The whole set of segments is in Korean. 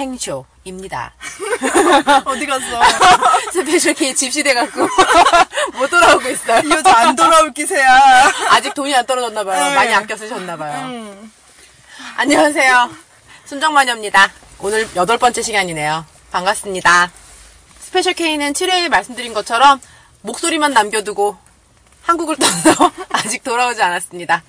행쇼입니다. 어디 갔어? 스페셜 K 집시돼갖고 못 돌아오고 있어요. 이 여자 안 돌아올 기세야. 아직 돈이 안 떨어졌나봐요. 네. 많이 아껴 쓰셨나봐요. 음. 안녕하세요. 순정마녀입니다. 오늘 여덟 번째 시간이네요. 반갑습니다. 스페셜 K는 7회에 말씀드린 것처럼 목소리만 남겨두고 한국을 떠나서 아직 돌아오지 않았습니다.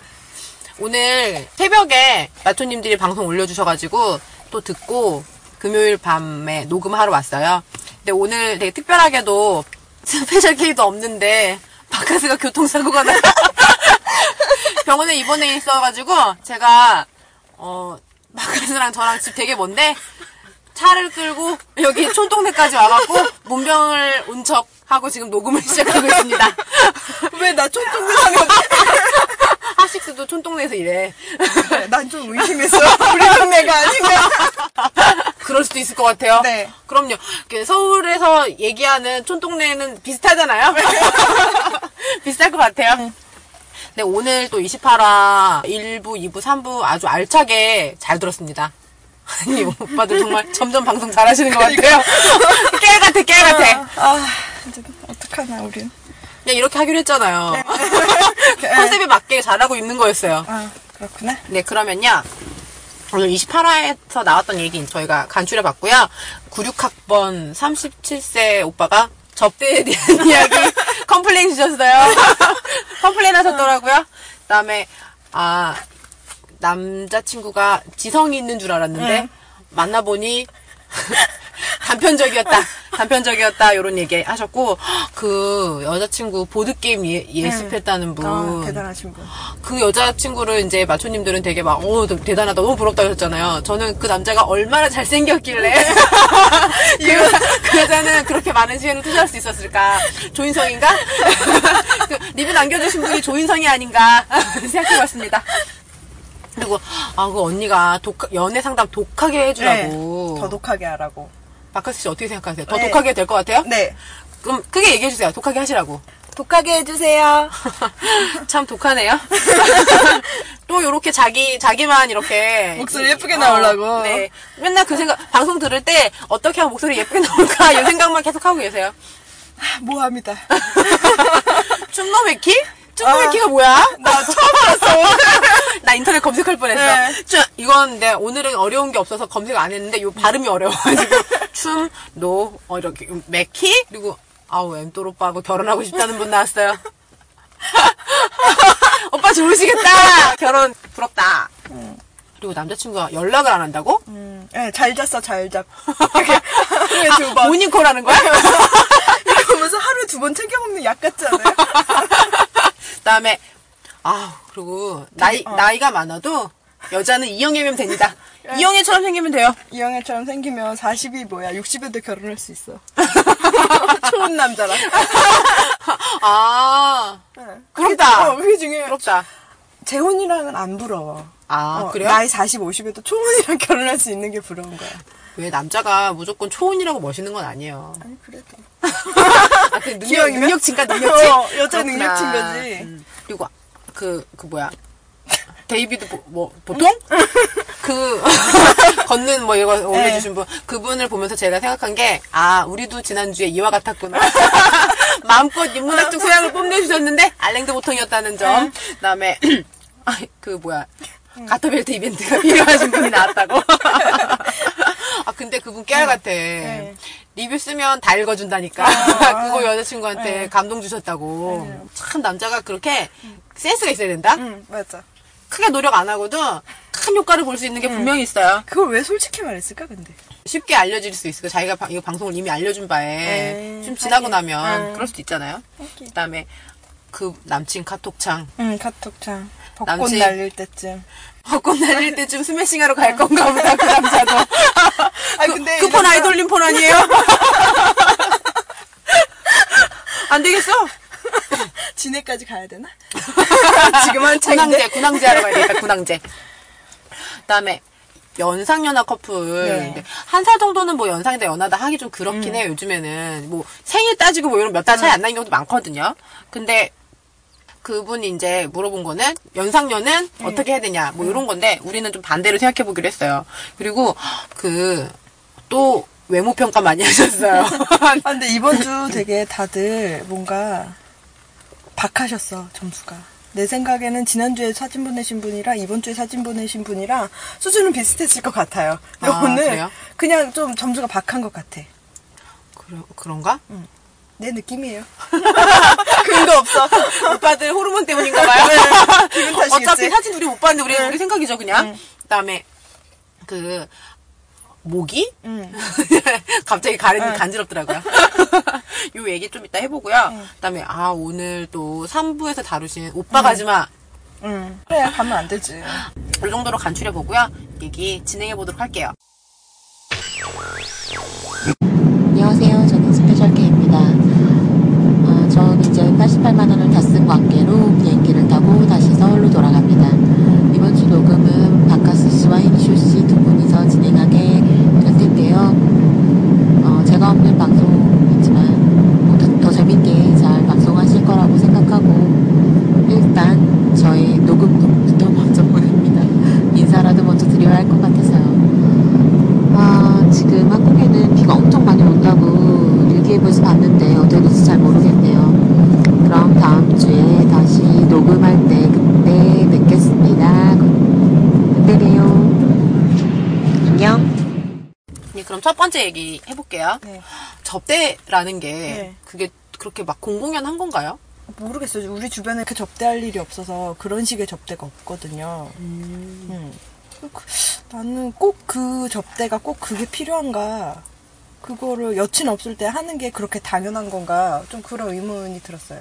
오늘 새벽에 마초님들이 방송 올려주셔가지고 또 듣고 금요일 밤에 녹음하러 왔어요. 근데 오늘 되게 특별하게도 스페셜 K도 없는데 바카스가 교통사고가 나 병원에 입원해 있어가지고 제가 어 바카스랑 저랑 집 되게 먼데 차를 끌고 여기 촌동네까지 와갖고 문병을 온 척 하고 지금 녹음을 시작하고 있습니다. 왜 나 촌동네상에 하식스도 촌동네에서 일해. 난 좀 의심했어. 우리 동네가 아닌가. 그럴 수도 있을 것 같아요. 네. 그럼요. 그 서울에서 얘기하는 촌동네는 비슷하잖아요. 비슷할 것 같아요. 네, 오늘 또 28화 1부, 2부, 3부 아주 알차게 잘 들었습니다. 아니, 오빠들 정말 점점 방송 잘 하시는 것 같아요. 깨 같아, 깨 같아. 아, 이제 어떡하나, 우리. 그냥 이렇게 하기로 했잖아요. 네. 컨셉에 맞게 잘하고 있는 거였어요. 아, 그렇구나. 네, 그러면요. 오늘 28화에서 나왔던 얘기 저희가 간추려 봤고요. 96학번 37세 오빠가 접대에 대한 이야기 complain 주셨어요. complain 하셨더라고요. 그 다음에, 아, 남자친구가 지성이 있는 줄 알았는데, 응. 만나보니, 단편적이었다. 단편적이었다. 요런 얘기 하셨고, 그 여자친구 보드 게임 예, 예습했다는 분. 아, 대단하신 분. 그 여자친구를 이제 마초님들은 되게 막, 어, 너 대단하다, 너무 부럽다 하셨잖아요. 저는 그 남자가 얼마나 잘생겼길래, 그, 그 여자는 그렇게 많은 시간을 투자할 수 있었을까. 조인성인가? 그 리뷰 남겨주신 분이 조인성이 아닌가 생각해봤습니다. 그리고, 아, 그 언니가 독, 연애 상담 독하게 해주라고. 네, 더 독하게 하라고. 바카스 씨 어떻게 생각하세요? 더 네. 독하게 될 것 같아요? 네. 그럼 크게 얘기해 주세요. 독하게 하시라고. 독하게 해주세요. 참 독하네요. 또 요렇게 자기 자기만 이렇게 목소리 예쁘게 나오려고. 네. 맨날 그 생각 방송 들을 때 어떻게 하면 목소리 예쁘게 나올까 이 생각만 계속 하고 계세요. 모합니다. 춤노메키? 아. 춤노메키가 뭐야? 나 처음 알았어. 나 인터넷 검색할 뻔했어. 네. 춤, 이건 내 오늘은 어려운 게 없어서 검색 안 했는데 요 발음이 어려워가지고 춤, 노, 어, 이렇게 메키 그리고 아우 엠돌 오빠하고 결혼하고 싶다는 분 나왔어요. 오빠 좋으시겠다. 결혼 부럽다. 그리고 남자친구가 연락을 안 한다고? 음, 네, 잘 잤어, 잘 잡. 하루에 두 번. 모닝콜 하는 거야? 이거 무슨 하루에 두 번 챙겨 먹는 약 같지 않아요? 그다음에 아 그리고 나이 어. 나이가 많아도 여자는 이영애면 됩니다. 이영애처럼 생기면 돼요. 이영애처럼 생기면 40이 뭐야, 60에도 결혼할 수 있어. 좋은 남자랑. 아 네. 부럽다. 어, 그게 중요해요. 부럽다. 재혼이랑은 안 부러워. 아 어, 그래요? 나이 40, 50에도 초혼이랑 결혼할 수 있는 게 부러운 거야. 왜 남자가 무조건 초혼이라고 멋있는 건 아니에요. 아니, 그래도. 아, 그 능력, 기왕이면? 능력치인가 능력치? 어, 여자 그렇구나. 능력치인 거지. 음. 그리고 그, 그 뭐야. 데이비드 보, 뭐 보통 그 걷는 뭐 이거 올려주신 분 그분을 보면서 제가 생각한 게 아 우리도 지난주에 이와 같았구나 마음껏 인문학적 소양을 뽐내주셨는데 알랭드 보통이었다는 점 그다음에 아, 그 뭐야 가터벨트 이벤트가 필요하신 분이 나왔다고 아 근데 그분 깨알 같아 네. 리뷰 쓰면 다 읽어준다니까 아. 그거 여자친구한테 네. 감동 주셨다고 참 남자가 그렇게 센스가 있어야 된다 응, 맞아. 크게 노력 안 하고도 큰 효과를 볼 수 있는 게 분명히 있어요. 그걸 왜 솔직히 말했을까, 근데? 쉽게 알려질 수 있어요. 자기가 바- 이거 방송을 이미 알려준 바에 음, 좀 지나고 하긴. 나면 음. 그럴 수도 있잖아요. 하긴. 그다음에 그 남친 카톡창 응, 카톡창. 벚꽃 남친. 날릴 때쯤. 벚꽃 날릴 때쯤 스매싱하러 갈 건가 보다 그 남자도. 아, 근데. 그폰 이러다가 아이돌린 폰 아니에요? 안 되겠어. 진해까지 가야 되나? 지금 한창인데. 군항제, 군항제 하러 가야 되겠다, 군항제. 그 다음에 연상연하 커플. 네. 한살 정도는 뭐 연상이다 연하다 하기 좀 그렇긴 해요, 요즘에는. 뭐 생일 따지고 뭐 이런 몇 달 차이 안 나는 경우도 많거든요. 근데 그분이 이제 물어본 거는 연상녀는 어떻게 해야 되냐 뭐 이런 건데 우리는 좀 반대로 생각해 보기로 했어요. 그리고 그 또 외모 평가 많이 하셨어요. 아, 근데 이번 주 되게 다들 뭔가 박하셨어, 점수가. 내 생각에는 지난주에 사진 보내신 분이랑 이번 주에 사진 보내신 분이랑 수준은 비슷했을 것 같아요. 근데 아, 오늘 그래요? 그냥 좀 점수가 박한 것 같아. 그러, 그런가? 내 느낌이에요. 근거 없어. 오빠들 호르몬 때문인가 봐요. 기분 탓이겠지. 어차피 사진 우리 못 봤는데 우리, 네. 우리 생각이죠, 그냥. 그다음에 그 모기? 응. 갑자기 가는 네. 간지럽더라고요. 요 얘기 좀 이따 해보고요. 그다음에 아 오늘 또 3부에서 다루신 오빠 가지마 응. 그래, 가면 안 되지. 이 정도로 간추려 보고요. 얘기 진행해 보도록 할게요. 안녕하세요. 저는 스페셜 K입니다. 어, 전 이제 88만 원을 다쓴 관계로 비행기를 타고 다시 서울로 돌아갑니다. 이번 주 녹음은 바카스 씨와 흰쇼 씨 두 분이서 진행하게 될 텐데요. 어, 제가 없는 방송이지만 뭐 더, 더 재밌게 잘 방송하실 거라고 생각하고 일단 저희 녹음부터 먼저 보냅니다. 인사라도 먼저 드려야 할 것 같아서요. 아, 지금 한국에는 비가 엄청 많이 온다고 일기예보에서 봤는데 될지 잘 모르겠네요. 그럼 다음 주에 다시 녹음할 때 그때 뵙겠습니다. 그때 봬요. 안녕. 네, 그럼 첫 번째 얘기 해볼게요. 네. 접대라는 게 네. 그게 그렇게 막 공공연 한 건가요? 모르겠어요. 우리 주변에 그 접대할 일이 없어서 그런 식의 접대가 없거든요. 음. 그- 나는 꼭 그 접대가 꼭 그게 필요한가? 그거를 여친 없을 때 하는 게 그렇게 당연한 건가? 좀 그런 의문이 들었어요.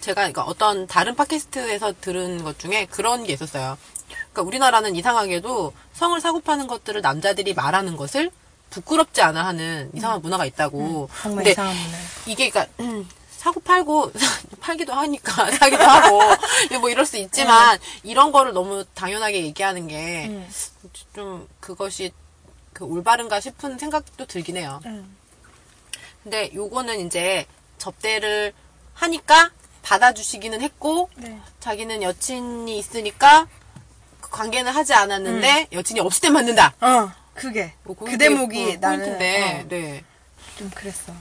제가 그러니까 어떤 다른 팟캐스트에서 들은 것 중에 그런 게 있었어요. 그러니까 우리나라는 이상하게도 성을 사고 파는 것들을 남자들이 말하는 것을 부끄럽지 않아 하는 이상한 문화가 있다고. 정말 근데 이상한 문화. 이게 그러니까 음, 사고 팔고 팔기도 하니까 사기도 하고 뭐 이럴 수 있지만 이런 거를 너무 당연하게 얘기하는 게좀 음. 그것이 그 올바른가 싶은 생각도 들긴 해요. 음. 근데 요거는 이제 접대를 하니까 받아주시기는 했고 네. 자기는 여친이 있으니까 그 관계는 하지 않았는데 여친이 없을 때 맞는다. 어, 그게. 뭐 그게 그 대목이 어, 나는 포인트인데, 어, 네. 좀 그랬어.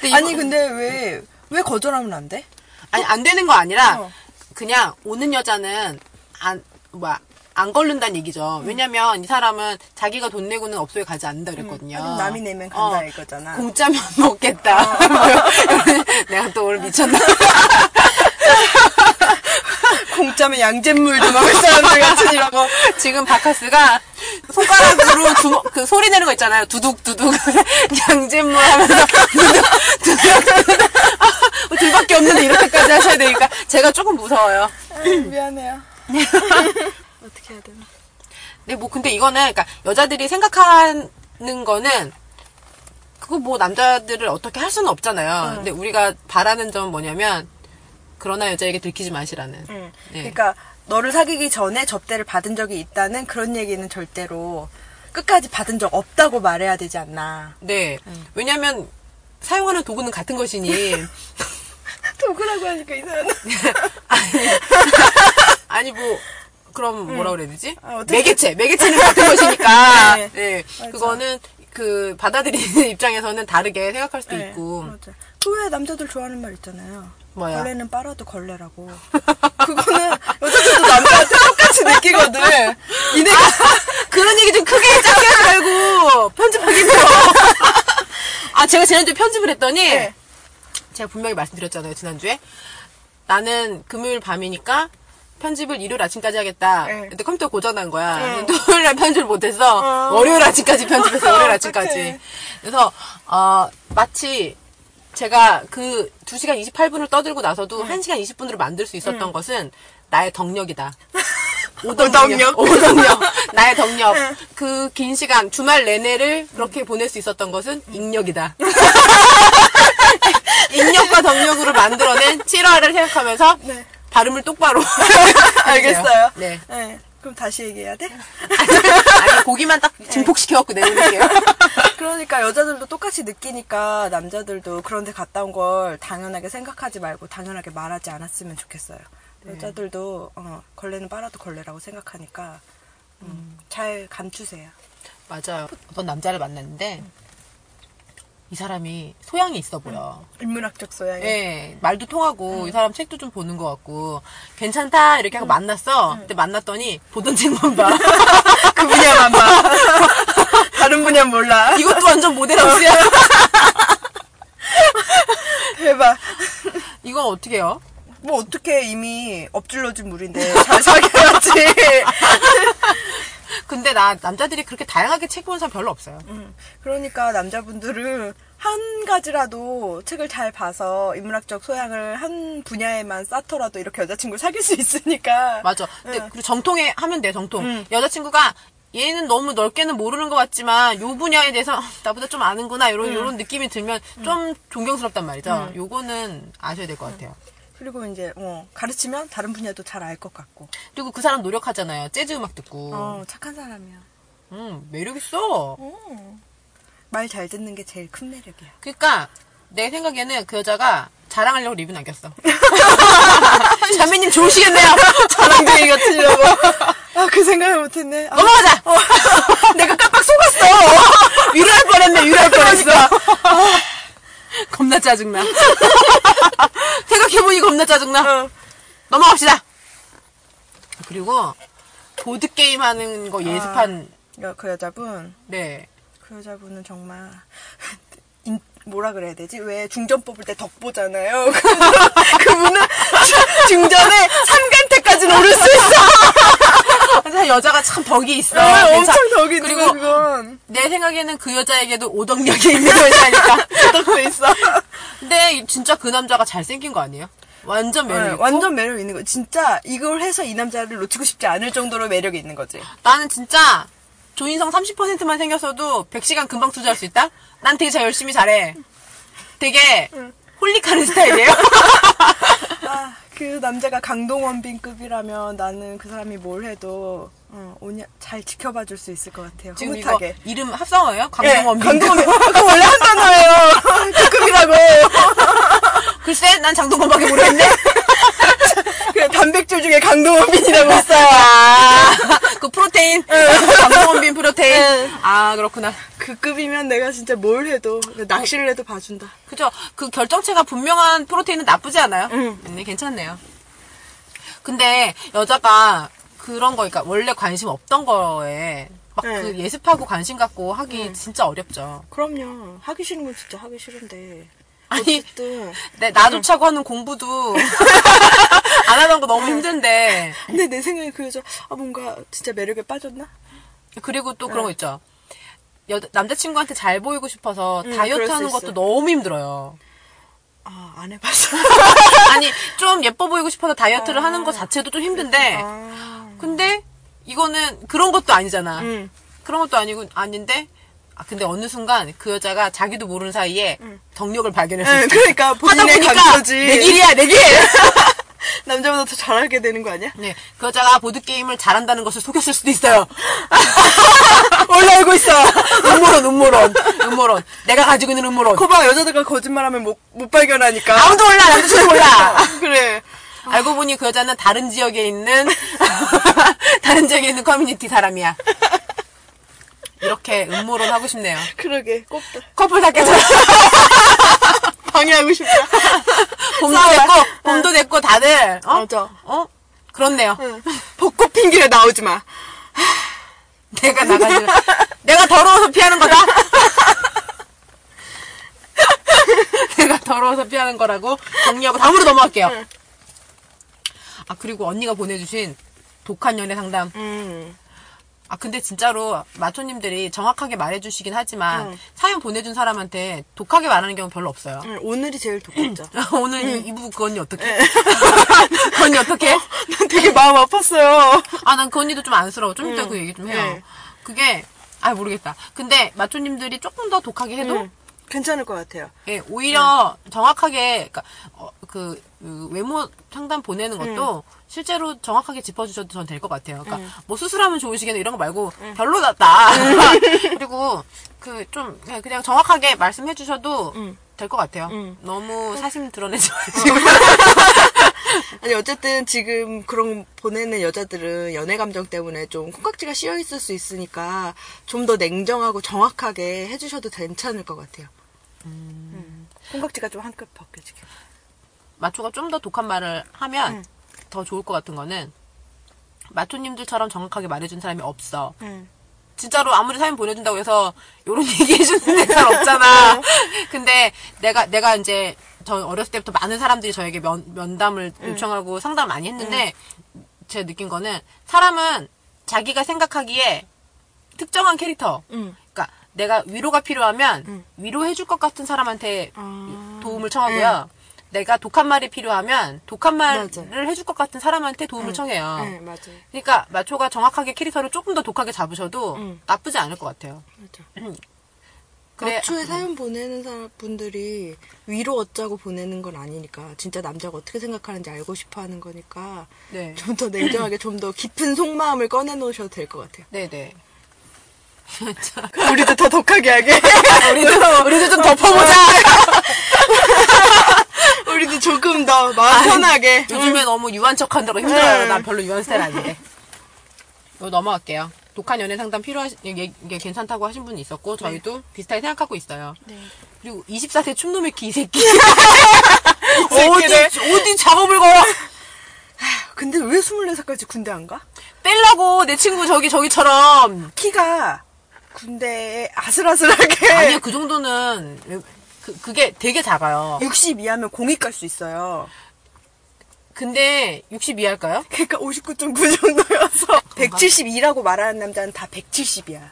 근데 아니 이거- 근데 왜 왜 거절하면 안 돼? 아니 안 되는 거 아니라 어. 그냥 오는 여자는 안 뭐야 안 걸른다는 얘기죠. 음. 왜냐면 이 사람은 자기가 돈 내고는 업소에 가지 않는다 그랬거든요. 하긴 남이 내면 간다 어, 이거잖아. 어. 공짜면 먹겠다. 내가 또 오늘 미쳤나? 공짜면 양잿물도 먹을 사람들 같으니라고. 지금 바카스가 손가락으로 주먹, 그 소리 내는 거 있잖아요. 두둑, 두둑. 양잿물 하면서 두둑, 두둑. 아, 뭐 둘밖에 없는데 이렇게까지 하셔야 되니까 제가 조금 무서워요. 미안해요. 어떻게 해야 되나? 네, 뭐 근데 이거는 그러니까 여자들이 생각하는 거는 그거 뭐 남자들을 어떻게 할 수는 없잖아요. 근데 우리가 바라는 점은 뭐냐면 그러나 여자에게 들키지 마시라는. 응. 네. 그러니까 너를 사귀기 전에 접대를 받은 적이 있다는 그런 얘기는 절대로 끝까지 받은 적 없다고 말해야 되지 않나. 네. 왜냐면 사용하는 도구는 같은 것이니 도구라고 하니까 이상하다. 아니 뭐 그럼 그래야 되지? 아, 매개체, 매개체는 같은 것이니까. 네. 네. 그거는 그 받아들이는 입장에서는 다르게 생각할 수도 네, 있고. 맞아. 그왜 남자들 좋아하는 말 있잖아요. 뭐야? 걸레는 빨아도 걸레라고. 그거는 여자들도 남자한테 똑같이 느끼거든. 니네가 그런 얘기 좀 크게 작게 말고 편집하기 힘들어. 아 제가 지난주에 편집을 했더니 네. 제가 분명히 말씀드렸잖아요 지난주에 나는 금요일 밤이니까 편집을 일요일 아침까지 하겠다. 네. 근데 컴퓨터 고장난 거야. 네. 토요일 날 편집을 못해서 어. 월요일 아침까지 편집했어. 월요일 아침까지. 그래서 어, 마치 제가 그 2시간 28분을 떠들고 나서도 네. 1시간 20분으로 만들 수 있었던 것은 나의 덕력이다. 오덕력. 오덕력. 나의 덕력. 그 긴 시간, 주말 내내를 그렇게 보낼 수 있었던 것은 인력이다. 인력과 덕력으로 만들어낸 7화를 생각하면서 네. 발음을 똑바로. 알겠어요. 네. 네. 그럼 다시 얘기해야 돼? 아니, 고기만 딱 증폭시켜갖고 내놓을게요. 그러니까 여자들도 똑같이 느끼니까 남자들도 그런데 갔다 온 걸 당연하게 생각하지 말고 당연하게 말하지 않았으면 좋겠어요. 여자들도 어, 걸레는 빨아도 걸레라고 생각하니까 음, 잘 감추세요. 맞아요. 어떤 남자를 만났는데 이 사람이 소양이 있어 보여. 인문학적 소양이. 예, 말도 통하고 이 사람 책도 좀 보는 것 같고 괜찮다 이렇게 하고 만났어. 근데 만났더니 보던 책만 봐. 그 분야만 봐. 다른 분야 는 몰라. 이것도 완전 모델하우스야. 대박. 이건 어떻게 해요? 뭐 어떻게 이미 엎질러진 물인데 잘 사귀어야지. 근데 나 남자들이 그렇게 다양하게 책 보는 사람 별로 없어요. 음, 그러니까 남자분들은 한 가지라도 책을 잘 봐서 인문학적 소양을 한 분야에만 쌓더라도 이렇게 여자친구를 사귈 수 있으니까. 맞아. 근데 응. 그리고 정통에 하면 돼, 정통. 응. 여자친구가 얘는 너무 넓게는 모르는 것 같지만 요 분야에 대해서 나보다 좀 아는구나 이런 이런 느낌이 들면 좀 존경스럽단 말이죠. 요거는 아셔야 될 것 같아요. 그리고 이제 어, 가르치면 다른 분야도 잘 알 것 같고. 그리고 그 사람 노력하잖아요. 재즈 음악 듣고. 어, 착한 사람이야. 음, 매력 있어. 말 잘 듣는 게 제일 큰 매력이야. 그러니까 내 생각에는 그 여자가 자랑하려고 리뷰 남겼어. 자매님 좋으시겠네요. 자랑쟁이 같으려고. 아, 그 생각을 못했네. 아, 넘어가자. 내가 깜빡 속았어. 위로할 뻔했네. 위로할 뻔했어. 겁나 짜증나. 생각해보니 겁나 짜증나. 어. 넘어갑시다. 그리고 보드 게임 하는 거 예습한 야, 그 여자분, 네. 그 여자분은 정말 인- 뭐라 그래야 되지? 왜 중전 뽑을 때 덕 보잖아요. 그분은 주- 중전에 3간태까지는 오를 수 있어. 근데 여자가 참 덕이 있어. 아, 괜찮- 엄청 덕이 있는 그리고 거 그건. 내 생각에는 그 여자에게도 오덕력이 있는 여자니까. 덕도 있어. 근데 진짜 그 남자가 잘생긴 거 아니에요? 완전 매력 네, 있고. 완전 매력 있는 거. 진짜 이걸 해서 이 남자를 놓치고 싶지 않을 정도로 매력이 있는 거지. 나는 진짜 조인성 30%만 생겼어도 100시간 금방 투자할 수 있다? 난 되게 잘 열심히 잘해. 되게 홀릭하는 스타일이에요. 아, 그 남자가 강동원빈급이라면 나는 그 사람이 뭘 해도 어, 오냐, 잘 지켜봐 줄 수 있을 것 같아요. 지금 흐뭇하게. 이름 합성어예요? 예, 강동원 빈. 강동원빈. 그거 원래 한 단어예요. 그 급이라고. 글쎄, 난 장동건밖에 모르겠네. 그 단백질 중에 강동원빈이라고 있어요. 아, 그 프로테인. 강동원 빈 프로테인. 아, 그렇구나. 그 급이면 내가 진짜 뭘 해도 낚시를 해도 봐준다. 그죠? 그 결정체가 분명한 프로테인은 나쁘지 않아요? 응. 네, 괜찮네요. 근데 여자가 그런 거, 그러니까 원래 관심 없던 거에 막 네. 그 예습하고 관심 갖고 하기 진짜 어렵죠. 그럼요. 하기 싫은 건 진짜 하기 싫은데. 아니, 어쨌든. 내 나조차고 하는 공부도 안 하던 거 너무 힘든데. 근데 내 생각에 그 여자, 아, 뭔가 진짜 매력에 빠졌나? 그리고 또 그런 거 있죠. 여, 남자친구한테 잘 보이고 싶어서 응, 다이어트 하는 것도. 너무 힘들어요. 아, 안 해봤어. 아니, 좀 예뻐 보이고 싶어서 다이어트를 하는 것 자체도 좀 힘든데, 아. 근데 이거는 그런 것도 아니잖아. 응. 그런 것도 아니고, 아닌데, 아, 근데 어느 순간 그 여자가 자기도 모르는 사이에 덕력을 발견할 수 응. 그러니까 본인의 감소지. 내 길이야, 내 길! 남자보다 더 잘하게 되는 거 아니야? 네, 그 여자가 보드 게임을 잘한다는 것을 속였을 수도 있어요. 원래 알고 있어. 음모론, 음모론, 음모론. 내가 가지고 있는 음모론. 거봐, 여자들과 거짓말하면 못, 못 발견하니까. 아무도 몰라, 남자친구 몰라. 그래. 알고 보니 그 여자는 다른 지역에 있는 다른 지역에 있는 커뮤니티 사람이야. 이렇게 음모론 하고 싶네요. 그러게, 꼽다. 커플 사귀자. 방해하고 싶다. 봄도. 됐고, 봄도 됐고 다들 어? 맞아. 어? 그렇네요. 응. 벚꽃 핑계에 나오지 마. 내가 나가지. 내가 더러워서 피하는 거다. 내가 더러워서 피하는 거라고 정리하고 다음으로 넘어갈게요. 아 그리고 언니가 보내주신 독한 연애 상담. 음. 아 근데 진짜로 마초님들이 정확하게 말해주시긴 하지만 응. 사연 보내준 사람한테 독하게 말하는 경우 별로 없어요. 응, 오늘이 제일 독했죠. 오늘 이, 이부 그 언니 어떻게? 그 언니 어떻게? 난 되게 마음 아팠어요. 아 난 그 언니도 좀 안쓰러워. 좀 이따 응. 그 얘기 좀 해요. 네. 그게 아 모르겠다. 근데 마초님들이 조금 더 독하게 해도 응, 괜찮을 것 같아요. 예, 오히려 정확하게 그러니까 어, 그, 그 외모 상담 보내는 것도 실제로 정확하게 짚어주셔도 전 될 것 같아요. 그러니까 뭐 수술하면 좋으시겠네 이런 거 말고 별로다. 그리고 그 좀 그냥 정확하게 말씀해 주셔도 응. 될것 같아요. 응. 너무 사심 드러내지 마시고 아니 어쨌든 지금 그런 보내는 여자들은 연애 감정 때문에 좀 콩깍지가 씌어 있을 수 있으니까 좀 더 냉정하고 정확하게 해주셔도 괜찮을 것 같아요. 음. 콩깍지가 좀한끗 벗겨지게. 마초가 좀 더 독한 말을 하면 응. 더 좋을 것 같은 거는 마초님들처럼 정확하게 말해준 사람이 없어. 응. 진짜로 아무리 사연 보내준다고 해서 요런 얘기해주는 사람 없잖아. 근데 내가 내가 이제 저 어렸을 때부터 많은 사람들이 저에게 면, 면담을 요청하고 상담을 많이 했는데 제가 느낀 거는 사람은 자기가 생각하기에 특정한 캐릭터, 응. 그러니까 내가 위로가 필요하면 응. 위로해줄 것 같은 사람한테 아. 도움을 청하고요. 내가 독한 말이 필요하면 독한 말을 맞아. 해줄 것 같은 사람한테 도움을 청해요. 네, 맞아요. 그러니까 마초가 정확하게 캐릭터를 조금 더 독하게 잡으셔도 응. 나쁘지 않을 것 같아요. 맞아. 그래, 애초에 사연 보내는 사람 분들이 위로 얻자고 보내는 건 아니니까 진짜 남자가 어떻게 생각하는지 알고 싶어 하는 거니까 네. 좀 더 냉정하게 좀 더 깊은 속마음을 꺼내 놓으셔도 될 것 같아요. 네네. 우리도 더 독하게 하게. 우리도, 우리도 좀 덮어보자! 우리도 조금 더 마음 편하게. 요즘에 너무 유한 척 한다고 힘들어요. 음. 난 별로 유한 스타일 아닌데. 이거 넘어갈게요. 독한 연애 상담 필요하시, 이게, 이게 괜찮다고 하신 분이 있었고, 저희도 비슷하게 생각하고 있어요. 네. 그리고 24세 춤놈의 키, 이 새끼. 어디, 어디 작업을 걸어! 근데 왜 24살까지 군대 안 가? 빼려고, 내 친구 저기, 저기처럼. 키가 군대에 아슬아슬하게 아니요, 그 정도는, 그, 그게 되게 작아요. 60 이하면 공익 갈 수 있어요. 근데, 60 이할까요? 그러니까 59.9 정도여서 172라고 말하는 남자는 다 170이야.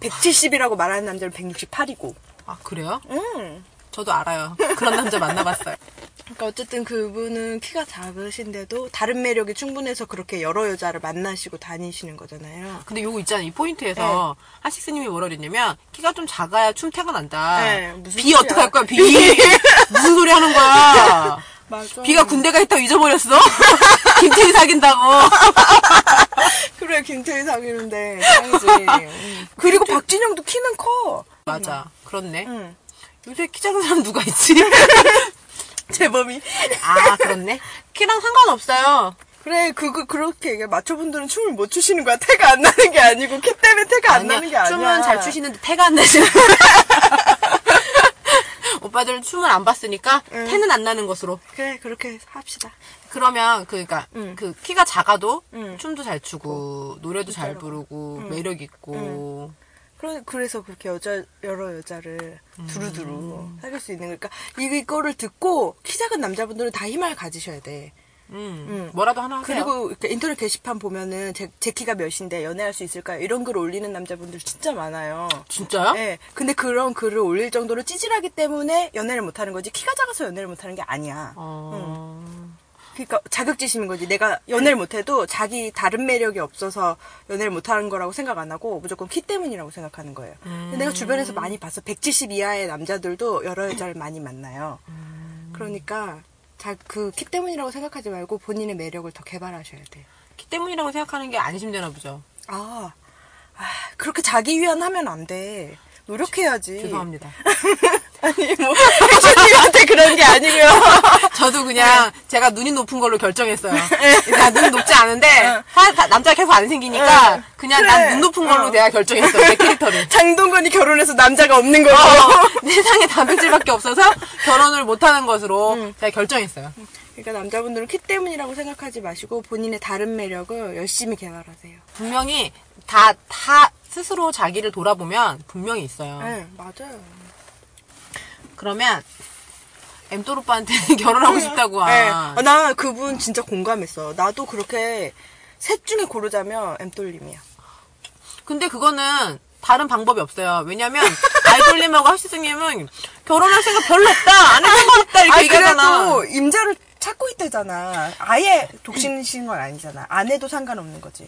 170이라고 말하는 남자는 168이고. 아, 그래요? 음. 저도 알아요. 그런 남자 만나봤어요. 그러니까 어쨌든 그분은 키가 작으신데도 다른 매력이 충분해서 그렇게 여러 여자를 만나시고 다니시는 거잖아요. 근데 요거 있잖아요. 이 포인트에서 하식스님이 뭐라 그랬냐면 키가 좀 작아야 춤 태가 난다. 네, 무슨 비 소리야. 어떡할 거야 비. 무슨 소리 하는 거야. 맞아. 비가 군대 가 있다고 잊어버렸어? 김태희 사귄다고. 그래 김태희 사귀는데. 음. 그리고 박진영도 키는 커. 맞아. 그렇네. 응. 요새 키 작은 사람 누가 있지? 재범이. 아 그렇네. 키랑 상관없어요. 그래 그거 그렇게 얘기해. 마초분들은 춤을 못 추시는 거야. 태가 안 나는 게 아니고 키 때문에 태가 안 나는 게 아니야. 춤은 잘 추시는데 태가 안 나지. 오빠들은 춤을 안 봤으니까 응. 태는 안 나는 것으로. 그래 그렇게 합시다. 그러면 그 그러니까 응. 그 키가 작아도 응. 춤도 잘 추고 노래도 잘 진짜로. 부르고 응. 매력 있고 그래, 그래서 그렇게 여자, 여러 여자를 두루두루 사귈 수 있는 거니까, 이거를 듣고, 키 작은 남자분들은 다 희망을 가지셔야 돼. 음, 응. 뭐라도 하나 하세요. 그리고 인터넷 게시판 보면은, 제, 제 키가 몇인데 연애할 수 있을까요? 이런 글 올리는 남자분들 진짜 많아요. 진짜요? 네. 근데 그런 글을 올릴 정도로 찌질하기 때문에 연애를 못하는 거지, 키가 작아서 연애를 못하는 게 아니야. 어... 그러니까 자격지심인 거지. 내가 연애를 못해도 자기 다른 매력이 없어서 연애를 못하는 거라고 생각 안 하고 무조건 키 때문이라고 생각하는 거예요. 근데 내가 주변에서 많이 봤어. 170 이하의 남자들도 여러 여자를 많이 만나요. 그러니까 그키 때문이라고 생각하지 말고 본인의 매력을 더 개발하셔야 돼. 키 때문이라고 생각하는 게 안심되나 보죠. 아, 아, 그렇게 자기 위안 하면 안 돼. 노력해야지. 죄송합니다. 아니 뭐 혜주님한테 그런 게 아니고요. 저도 그냥 제가 눈이 높은 걸로 결정했어요. 나 눈 높지 않은데 사- 다- 남자가 계속 안 생기니까 응. 그냥 그래. 난눈 높은 걸로 어. 내가 결정했어요. 내 캐릭터를. 장동건이 결혼해서 남자가 없는 거고. 어, 세상에 단백질밖에 없어서 결혼을 못하는 것으로 제가 결정했어요. 그러니까 남자분들은 키 때문이라고 생각하지 마시고 본인의 다른 매력을 열심히 개발하세요. 분명히 다, 다 스스로 자기를 돌아보면 분명히 있어요. 네, 맞아요. 그러면 엠돌 오빠한테 결혼하고 싶다고 하. 네. 아, 나 그분 진짜 공감했어. 나도 그렇게 셋 중에 고르자면 엠돌님이야. 근데 그거는 다른 방법이 없어요. 왜냐면 아이돌님하고 하시스님은 결혼할 생각 별로 없다. 안 할 생각 없다. 이렇게 얘기하잖아. 그래도 임자를 찾고 있다잖아. 아예 독신이신 건 아니잖아. 안 해도 상관없는 거지.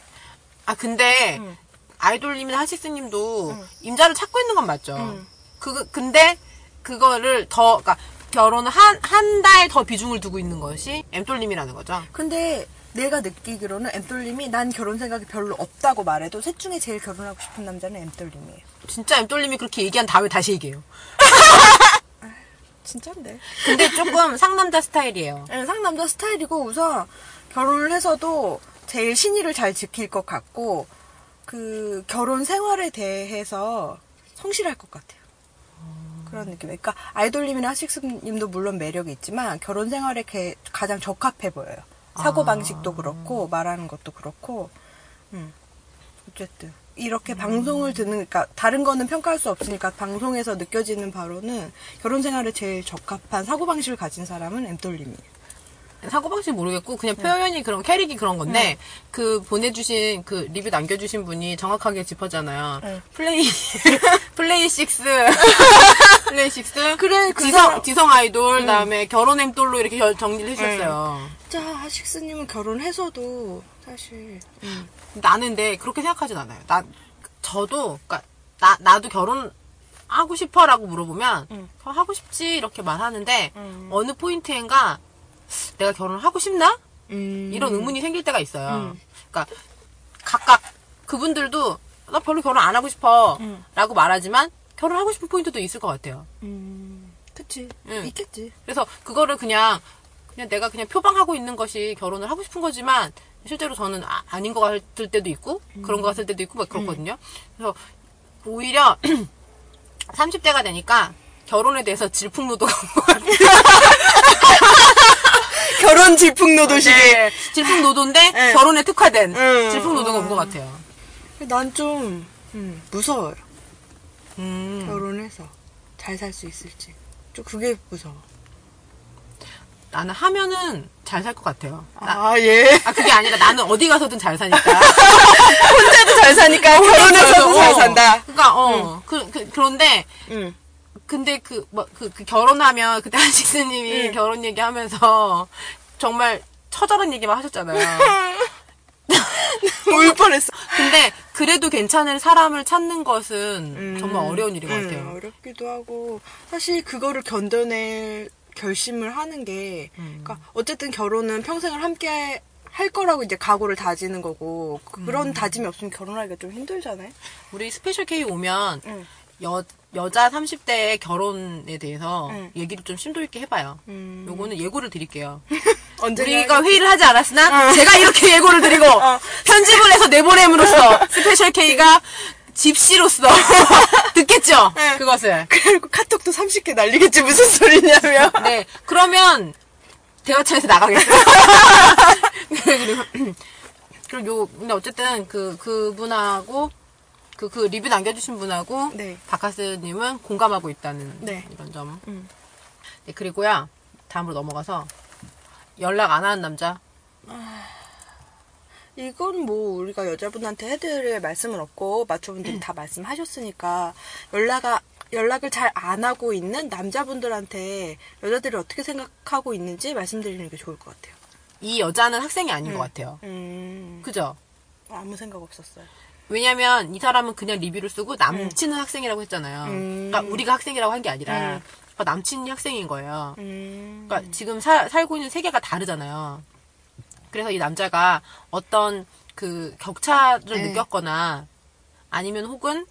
아 근데 응. 아이돌님이나 하시스님도 임자를 찾고 있는 건 맞죠. 응. 그 근데 그거를 더 그러니까 결혼을 한 한 달 더 비중을 두고 있는 것이 엠돌님이라는 거죠. 근데 내가 느끼기로는 엠돌님이 난 결혼 생각이 별로 없다고 말해도 셋 중에 제일 결혼하고 싶은 남자는 엠돌님이에요. 진짜 엠돌님이 그렇게 얘기한 다음에 다시 얘기해요. 진짠데. 근데 조금 상남자 스타일이에요. 네, 상남자 스타일이고 우선 결혼을 해서도 제일 신의를 잘 지킬 것 같고 그 결혼 생활에 대해서 성실할 것 같아요. 그런 느낌. 그러니까 아이돌님이나 하식스님도 물론 매력이 있지만 결혼 생활에 게- 가장 적합해 보여요. 사고 방식도 그렇고 말하는 것도 그렇고. 음. 어쨌든 이렇게 방송을 듣는 그러니까 다른 거는 평가할 수 없으니까 방송에서 느껴지는 바로는 결혼 생활에 제일 적합한 사고 방식을 가진 사람은 엠돌님이에요. 사고방식 모르겠고 그냥 표현이 그런 캐릭이 그런 건데 그 보내주신 그 리뷰 남겨주신 분이 정확하게 짚었잖아요. 네. 플레이 플레이 식스 플레이 식스 그래, 그 지성 사람- 지성 아이돌 그다음에 결혼 엠돌로 이렇게 결- 정리를 해주셨어요. 진짜 하식스님은 결혼해서도 사실 음. 나는 근데 그렇게 생각하진 않아요. 나 저도 그러니까 나 나도 결혼 하고 싶어라고 물어보면 음. 어, 하고 싶지 이렇게 말하는데 음. 어느 포인트인가 내가 결혼을 하고 싶나 음. 이런 의문이 생길 때가 있어요. 음. 그러니까 각각 그분들도 나 별로 결혼 안 하고 싶어라고 음. 말하지만 결혼하고 싶은 포인트도 있을 것 같아요. 음. 그치 응. 있겠지. 그래서 그거를 그냥 그냥 내가 그냥 표방하고 있는 것이 결혼을 하고 싶은 거지만 실제로 저는 아, 닌것 같을 때도 있고 그런 것 같을 때도 있고 막 그렇거든요. 그래서 오히려 30대가 되니까 결혼에 대해서 질풍노도가 온것 같아요. 결혼 질풍노도시계. 네, 질풍노도인데 네. 결혼에 특화된 음, 질풍노도가 음. 온것 같아요. 난좀 음, 무서워요. 음. 결혼해서 잘 살 수 있을지. 좀 그게 무서워. 나는 하면은 잘 살 것 같아요. 나- 아 예. 아, 그게 아니라 나는 어디 가서든 잘 사니까. 혼자도 잘 사니까 결혼해서도 잘 어. 산다. 그러니까, 어. 그, 그, 그 런데, 응. 근데 그, 뭐, 그, 그 결혼하면, 그때 한식스님이 응. 결혼 얘기하면서 정말 처절한 얘기만 하셨잖아요. 울 뻔했어. 근데 그래도 괜찮은 사람을 찾는 것은 음. 정말 어려운 일인 것 음, 같아요. 어렵기도 하고 사실 그거를 견뎌낼 결심을 하는 게 음. 그러니까 어쨌든 결혼은 평생을 함께 할 거라고 이제 각오를 다지는 거고 음. 그런 다짐이 없으면 결혼하기가 좀 힘들잖아요. 우리 스페셜 K 오면 응. 여, 여자 30대의 결혼에 대해서 응. 얘기를 좀 심도 있게 해봐요. 음. 요거는 예고를 드릴게요. 우리가 회의를 하지 않았으나 제가 이렇게 예고를 드리고 편집을 해서 내보냄으로써 스페셜 K가 집시로서 듣겠죠. 네. 그것을. 그리고 카톡도 30개 날리겠지 무슨 소리냐며. 네. 그러면 대화창에서 나가겠어요. 그리고 그리고 요 근데 어쨌든 그 그분하고 그, 그 리뷰 남겨주신 분하고 네. 바카스님은 공감하고 있다는 네. 이런 점. 음. 네, 그리고요 다음으로 넘어가서 연락 안 하는 남자. 이건 뭐 우리가 여자분한테 해드릴 말씀은 없고 마초분들이 다 말씀하셨으니까 연락아 연락을 잘 안 하고 있는 남자분들한테 여자들이 어떻게 생각하고 있는지 말씀드리는 게 좋을 것 같아요. 이 여자는 학생이 아닌 것 같아요. 음, 그죠? 아무 생각 없었어요. 왜냐면 이 사람은 그냥 리뷰를 쓰고 남친은 학생이라고 했잖아요. 음. 그러니까 우리가 학생이라고 한 게 아니라 음. 그러니까 남친이 학생인 거예요. 음, 그러니까 지금 사- 살고 있는 세계가 다르잖아요. 그래서 이 남자가 어떤 그 격차를 네. 느꼈거나 아니면 혹은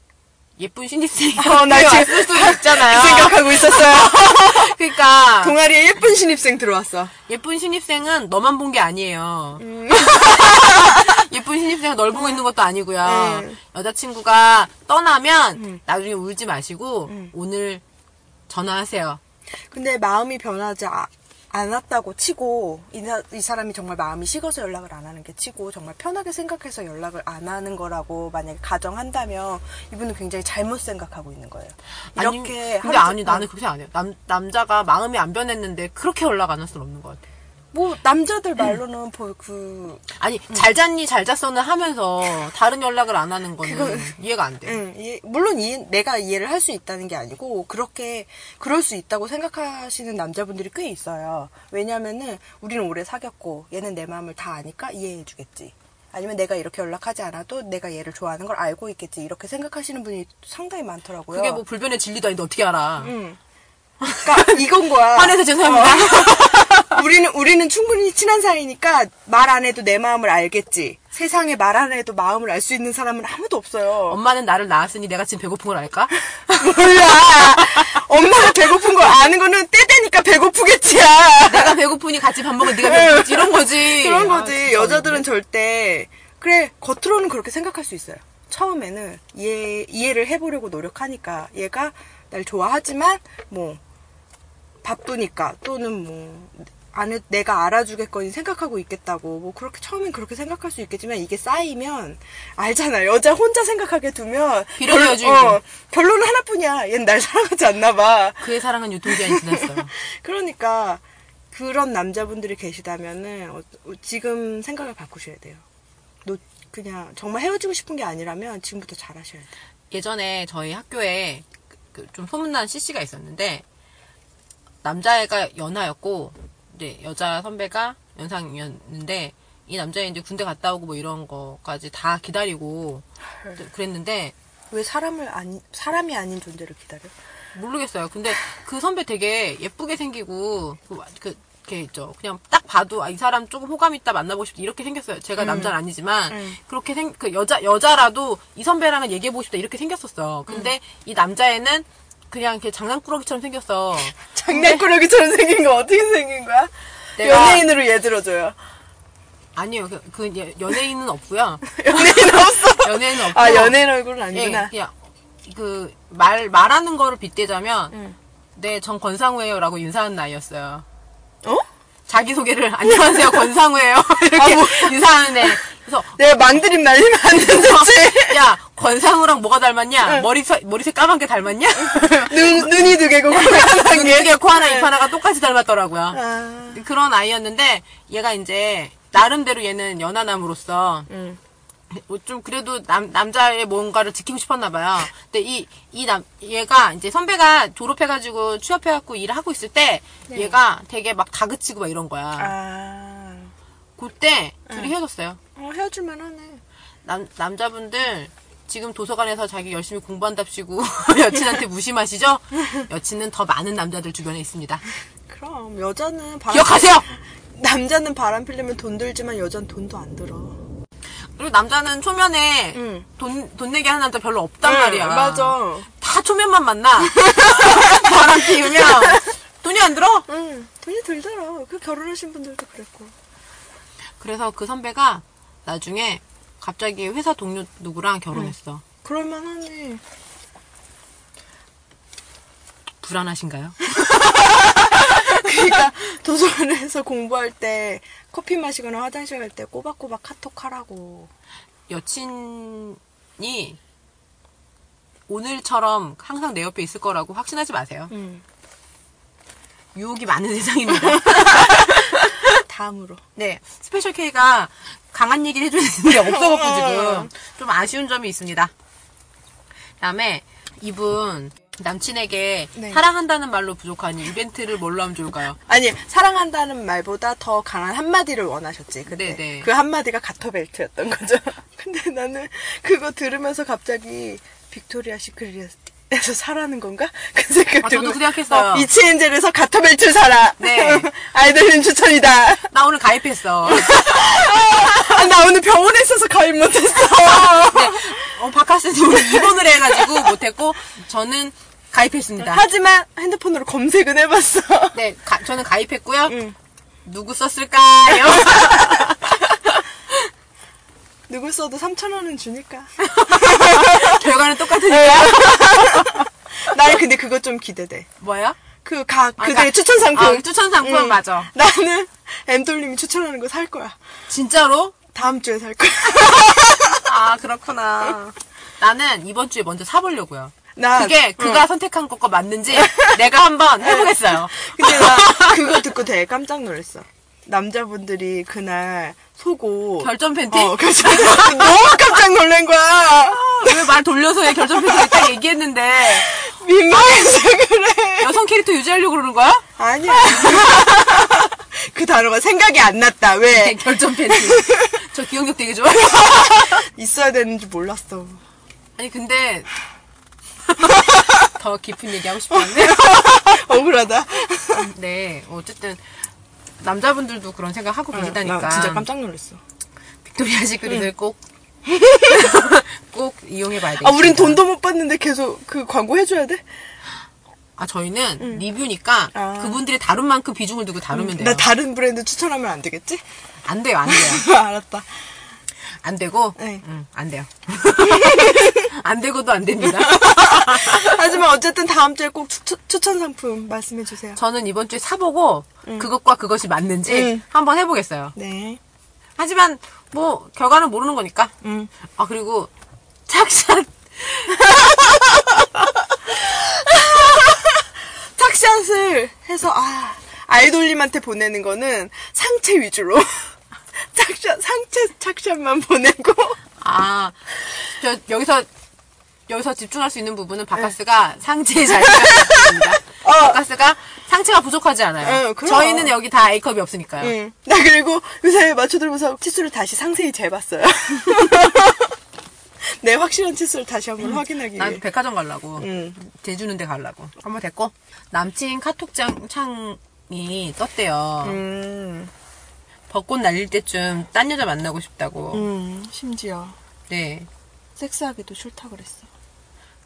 예쁜 신입생이 어, 나 지금 왔을 수도 있잖아요. 그 생각하고 있었어요. 그러니까 동아리에 예쁜 신입생 들어왔어. 예쁜 신입생은 너만 본 게 아니에요. 음. 예쁜 신입생은 널 보고 있는 것도 아니고요. 음. 여자친구가 떠나면 음. 나중에 울지 마시고 음. 오늘 전화하세요. 근데 마음이 변하지 아- 않았다고 치고 이, 사- 이 사람이 정말 마음이 식어서 연락을 안 하는 게 치고 정말 편하게 생각해서 연락을 안 하는 거라고 만약에 가정한다면 이분은 굉장히 잘못 생각하고 있는 거예요. 아니, 이렇게 근데 하루 아니 종- 나는 그렇게 안 해요. 남 남자가 마음이 안 변했는데 그렇게 연락 안 할 수는 없는 것 같아. 뭐 남자들 말로는 뭐그 아니 잘 잤니 잘 잤어는 하면서 다른 연락을 안 하는 거는 그거- 이해가 안 돼. 응, 이해- 물론 이해- 내가 이해를 할 수 있다는 게 아니고 그렇게 그럴 수 있다고 생각하시는 남자분들이 꽤 있어요. 왜냐면은 우리는 오래 사귀었고 얘는 내 마음을 다 아니까 이해해 주겠지. 아니면 내가 이렇게 연락하지 않아도 내가 얘를 좋아하는 걸 알고 있겠지. 이렇게 생각하시는 분이 상당히 많더라고요. 그게 뭐 불변의 진리도 아닌데 어떻게 알아? 응. 그러니까 이건 거야. 화내서 죄송합니다. 우리는 우리는 충분히 친한 사이니까 말 안 해도 내 마음을 알겠지. 세상에 말 안 해도 마음을 알 수 있는 사람은 아무도 없어요. 엄마는 나를 낳았으니 내가 지금 배고픈 걸 알까? 몰라. 엄마가 배고픈 걸 아는 거는 때 되니까 배고프겠지야. 내가 배고프니 같이 밥 먹어 네가 배고프지 이런 거지. 그런 아, 거지. 진짜 여자들은 절대 그래 겉으로는 그렇게 생각할 수 있어요. 처음에는 이해 이해를 해보려고 노력하니까 얘가 날 좋아하지만 뭐 바쁘니까 또는 뭐 안에 내가 알아주겠거니 생각하고 있겠다고 뭐 그렇게 처음엔 그렇게 생각할 수 있겠지만 이게 쌓이면 알잖아 여자 혼자 생각하게 두면. 결- 어, 결론은 하나뿐이야 얘는 날 사랑하지 않나 봐 그의 사랑은 유통기한이 지났어요. 그러니까 그런 남자분들이 계시다면은 어, 어, 지금 생각을 바꾸셔야 돼요. 너 그냥 정말 헤어지고 싶은 게 아니라면 지금부터 잘하셔야 돼요. 예전에 저희 학교에 그 좀 소문난 CC가 있었는데 남자애가 연하였고 이제 여자 선배가 연상이었는데 이 남자애 이제 군대 갔다 오고 뭐 이런 거까지 다 기다리고 그랬는데 왜 사람을 아니 사람이 아닌 존재를 기다려? 모르겠어요. 근데 그 선배 되게 예쁘게 생기고 그, 그 이렇게 있죠. 그냥 딱 봐도 아, 이 사람 조금 호감 있다 만나보고 싶다 이렇게 생겼어요. 제가 남자는 아니지만 음. 그렇게 생 그 여자 여자라도 이 선배랑은 얘기해보고 싶다 이렇게 생겼었어. 근데 음. 이 남자애는 그냥 이렇게 장난꾸러기처럼 생겼어. 장난꾸러기처럼 생긴 거 어떻게 생긴 거야? 내가- 연예인으로 예 들어줘요. 아니요, 그, 그 예- 연예인은 없고요. 연예인 없어. 연예인은 없고. 아 연예인 얼굴은 예, 아니구나. 그냥 그말 말하는 거를 빗대자면 응. 네, 전 권상우예요라고 인사한 나이였어요. 어? 자기 소개를 안녕하세요 권상우예요 이렇게 아, 뭐. 인사하는 애. 그래서 내가 망드림 날리면 안 된다지. 야 권상우랑 뭐가 닮았냐? 머리색 머리색 까만 게 닮았냐? 눈 눈이 두 개고 코가 한 개. 이게 코 하나 입 하나가 똑같이 닮았더라고요. 아. 그런 아이였는데 얘가 이제 나름대로 얘는 연하남으로서 응. 뭐좀 그래도 남, 남자의 뭔가를 지키고 싶었나 봐요. 근데 이, 이 남, 얘가 이제 선배가 졸업해가지고 취업해갖고 일을 하고 있을 때 얘가 되게 막 다그치고 막 이런 거야. 아. 그때 둘이 헤어졌어요. 어, 헤어질만 하네. 남, 남자분들 지금 도서관에서 자기 열심히 공부한답시고 여친한테 무심하시죠? 여친은 더 많은 남자들 주변에 있습니다. 그럼 여자는 바람 기억하세요! 남자는 바람 피려면 돈 들지만 여자는 돈도 안 들어. 그리고 남자는 초면에 응. 돈, 돈 내게 하는 남자 별로 없단 응, 말이야. 맞아. 다 초면만 만나. 바람 피우면 돈이 안 들어. 응. 돈이 들더라. 그 결혼하신 분들도 그랬고. 그래서 그 선배가 나중에 갑자기 회사 동료 누구랑 결혼했어. 그럴만하네. 불안하신가요? 그러니까 도서관에서 공부할 때 커피 마시거나 화장실 갈 때 꼬박꼬박 카톡 하라고. 여친이 오늘처럼 항상 내 옆에 있을 거라고 확신하지 마세요. 응. 유혹이 많은 세상입니다. 다음으로. 네, 스페셜 K가 강한 얘기를 해주는 게 없어갖고 어. 지금 좀 아쉬운 점이 있습니다. 그다음에 이분 남친에게 네. 사랑한다는 말로 부족하니 이벤트를 뭘로 하면 좋을까요? 아니 사랑한다는 말보다 더 강한 한마디를 원하셨지. 근데 네네. 그 한마디가 가터벨트였던 거죠. 근데 나는 그거 들으면서 갑자기 빅토리아 시크릿 에서 사라는 건가? 그 생각 아, 저도 그 생각했어요. 어, 이치엔젤에서 가터벨트 사라. 네. 아이들님 추천이다. 나 오늘 가입했어. 아, 나 오늘 병원에 있어서 가입 못했어. 네, 어, 박하스님 오늘 입원을 해가지고 못했고 저는 가입했습니다. 하지만 핸드폰으로 검색은 해봤어. 네, 가- 저는 가입했고요. 응. 누구 썼을까요? 누굴 써도 3,000원은 주니까. 결과는 똑같으니까. 나는 근데 그거 좀 기대돼. 뭐야? 그각 아, 그들의 그러니까- 추천 상품. 아, 추천 상품 응. 맞아. 나는 엠돌님이 추천하는 거 살 거야. 진짜로? 다음 주에 살 거야. 아 그렇구나. 나는 이번 주에 먼저 사보려고요. 나 그게 그가 선택한 것과 맞는지 내가 한번 해보겠어요. 근데 나 그거 듣고 되게 깜짝 놀랐어. 남자분들이 그날 속옷 결점 팬티? 어, 결점 팬티 너무 깜짝 놀란 거야. 왜 말 돌려서 해? 결점 팬티 딱 얘기했는데 민망해서 그래. 여성 캐릭터 유지하려고 그러는 거야? 아니야. 그 단어가 생각이 안 났다. 왜? 결점 팬티. 저 기억력 되게 좋아요. 있어야 되는지 몰랐어. 아니 근데 더 깊은 얘기 하고 싶었는데 억울하다. 네 어쨌든 남자분들도 그런 생각 하고 계시다니까. 나 진짜 깜짝 놀랐어. 빅토리아 시크릿을 꼭, 꼭 이용해봐야 돼. 아, 우린 돈도 못 받는데 계속 그 광고 해줘야 돼? 아, 저희는 리뷰니까 아. 그분들이 다룬 만큼 비중을 두고 다루면 돼요. 나 다른 브랜드 추천하면 안 되겠지? 안 돼요, 안 돼요. 알았다. 안 되고, 네. 응, 안 돼요. 안 되고도 안 됩니다. 하지만 어쨌든 다음 주에 꼭 추, 추천 상품 말씀해 주세요. 저는 이번 주에 사보고 그것과 그것이 맞는지 응. 한번 해보겠어요. 네. 하지만 뭐 결과는 모르는 거니까. 음. 아 그리고 착샷 탁샷을 해서 아 아이돌님한테 보내는 거는 상체 위주로 탁샷 상체 착샷만 보내고 아, 저 여기서 여기서 집중할 수 있는 부분은 바카스가 상체에 잘 생각합니다. 어. 바카스가 상체가 부족하지 않아요. 응, 그럼. 저희는 여기 다 A컵이 없으니까요. 응. 나 그리고 요새 맞춰들면서 치수를 다시 상세히 재봤어요. 내 확실한 치수를 다시 한번 확인하기 난 위해. 백화점 가려고. 응. 제주는 데 가려고. 한번 됐고. 남친 카톡장 창이 떴대요. 음, 벚꽃 날릴 때쯤 딴 여자 만나고 싶다고. 음, 심지어 네. 섹스하기도 싫다 그랬어.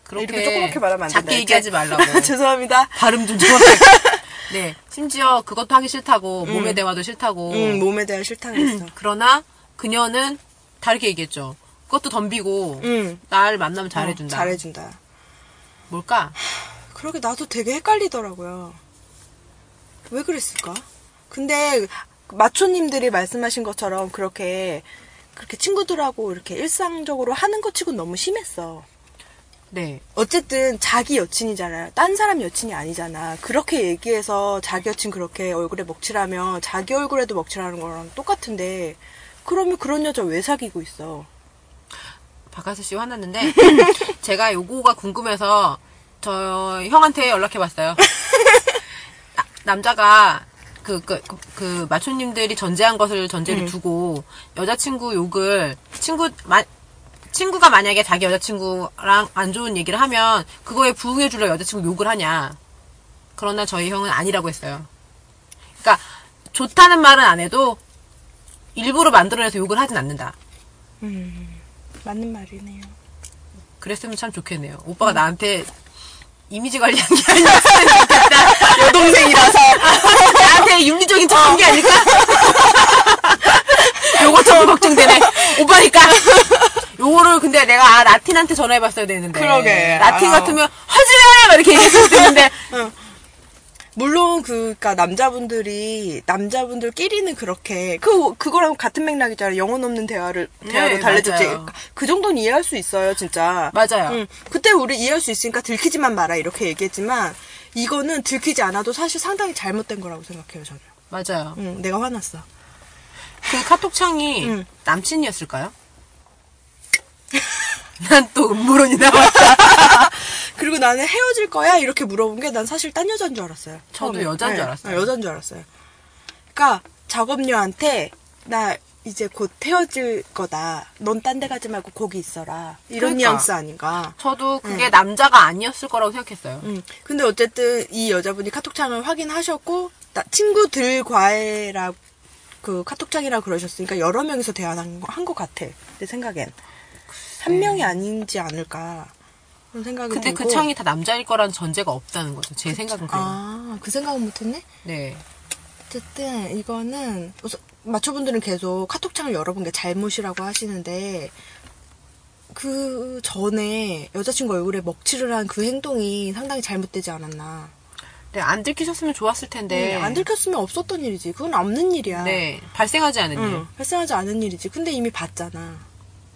그렇게 이렇게 조그맣게 말하면 안 작게 된다. 얘기하지 말라고. 죄송합니다. 발음 좀 정확하게. 네. 심지어 그것도 하기 싫다고, 몸의 대화도 싫다고. 음, 몸에 대한 싫다 그랬어. 그러나 그녀는 다르게 얘기했죠. 그것도 덤비고 음. 날 만나면 잘해준다. 어, 잘해준다. 뭘까? 그러게 나도 되게 헷갈리더라고요. 왜 그랬을까? 근데 마초님들이 말씀하신 것처럼 그렇게 그렇게 친구들하고 이렇게 일상적으로 하는 것 치고 너무 심했어. 네. 어쨌든 자기 여친이잖아요. 딴 사람 여친이 아니잖아. 그렇게 얘기해서 자기 여친 그렇게 얼굴에 먹칠하면 자기 얼굴에도 먹칠하는 거랑 똑같은데 그러면 그런 여자 왜 사귀고 있어? 박하수 씨 화났는데 제가 요거가 궁금해서 저 형한테 연락해 봤어요. 나- 남자가 그, 그, 그, 그 마초님들이 전제한 것을 전제를 두고 여자친구 욕을 친구, 마, 친구가 만약에 자기 여자친구랑 안 좋은 얘기를 하면 그거에 부응해주려 여자친구 욕을 하냐. 그러나 저희 형은 아니라고 했어요. 그러니까 좋다는 말은 안 해도 일부러 만들어내서 욕을 하진 않는다. 맞는 말이네요. 그랬으면 참 좋겠네요. 오빠가 나한테 이미지 관리한 게 아니었으면 좋겠다. 여동생이라서 나한테 윤리적인 척한게 아닐까? 요거 좀 걱정되네. 오빠니까. 요거를 근데 내가 아, 라틴한테 전화해봤어야 되는데. 그러게. 라틴 아. 같으면 하지마! 막 이렇게 얘기했을 텐데. 물론 그 그니까 남자분들이 남자분들끼리는 그렇게 그 그거랑 같은 맥락이잖아요. 영혼 없는 대화를 대화로 네, 달래줬지. 맞아요. 그 정도는 이해할 수 있어요, 진짜. 맞아요. 응. 그때 우리 이해할 수 있으니까 들키지만 마라 이렇게 얘기했지만 이거는 들키지 않아도 사실 상당히 잘못된 거라고 생각해요, 저는. 맞아요. 응, 내가 화났어. 그 카톡창이 응. 남친이었을까요? 난 또 음모론이 나왔다. 그리고 나는 헤어질 거야 이렇게 물어본 게 난 사실 딴 여자인 줄 알았어요. 저도 처음에. 여자인 줄 알았어요. 네, 여자인 줄 알았어요. 그러니까 작업녀한테 나 이제 곧 헤어질 거다. 넌 딴 데 가지 말고 거기 있어라. 이런 그러니까. 뉘앙스 아닌가. 저도 그게 남자가 아니었을 거라고 생각했어요. 음. 근데 어쨌든 이 여자분이 카톡창을 확인하셨고 나- 친구들과의라 그 카톡창이라 그러셨으니까 여러 명이서 대화한 것 같아. 내 생각엔 한 명이 아닌지 않을까 그런 생각이 근데 들고. 그 창이 다 남자일 거라는 전제가 없다는 거죠. 제 생각은 그래요. 아, 그 생각은 못했네. 네. 어쨌든 이거는 마초분들은 계속 카톡창을 열어본 게 잘못이라고 하시는데 그 전에 여자친구 얼굴에 먹칠을 한 그 행동이 상당히 잘못되지 않았나. 네, 안 들키셨으면 좋았을 텐데. 네, 안 들켰으면 없었던 일이지. 그건 없는 일이야. 네, 발생하지 않은 일. 응, 발생하지 않은 일이지. 근데 이미 봤잖아.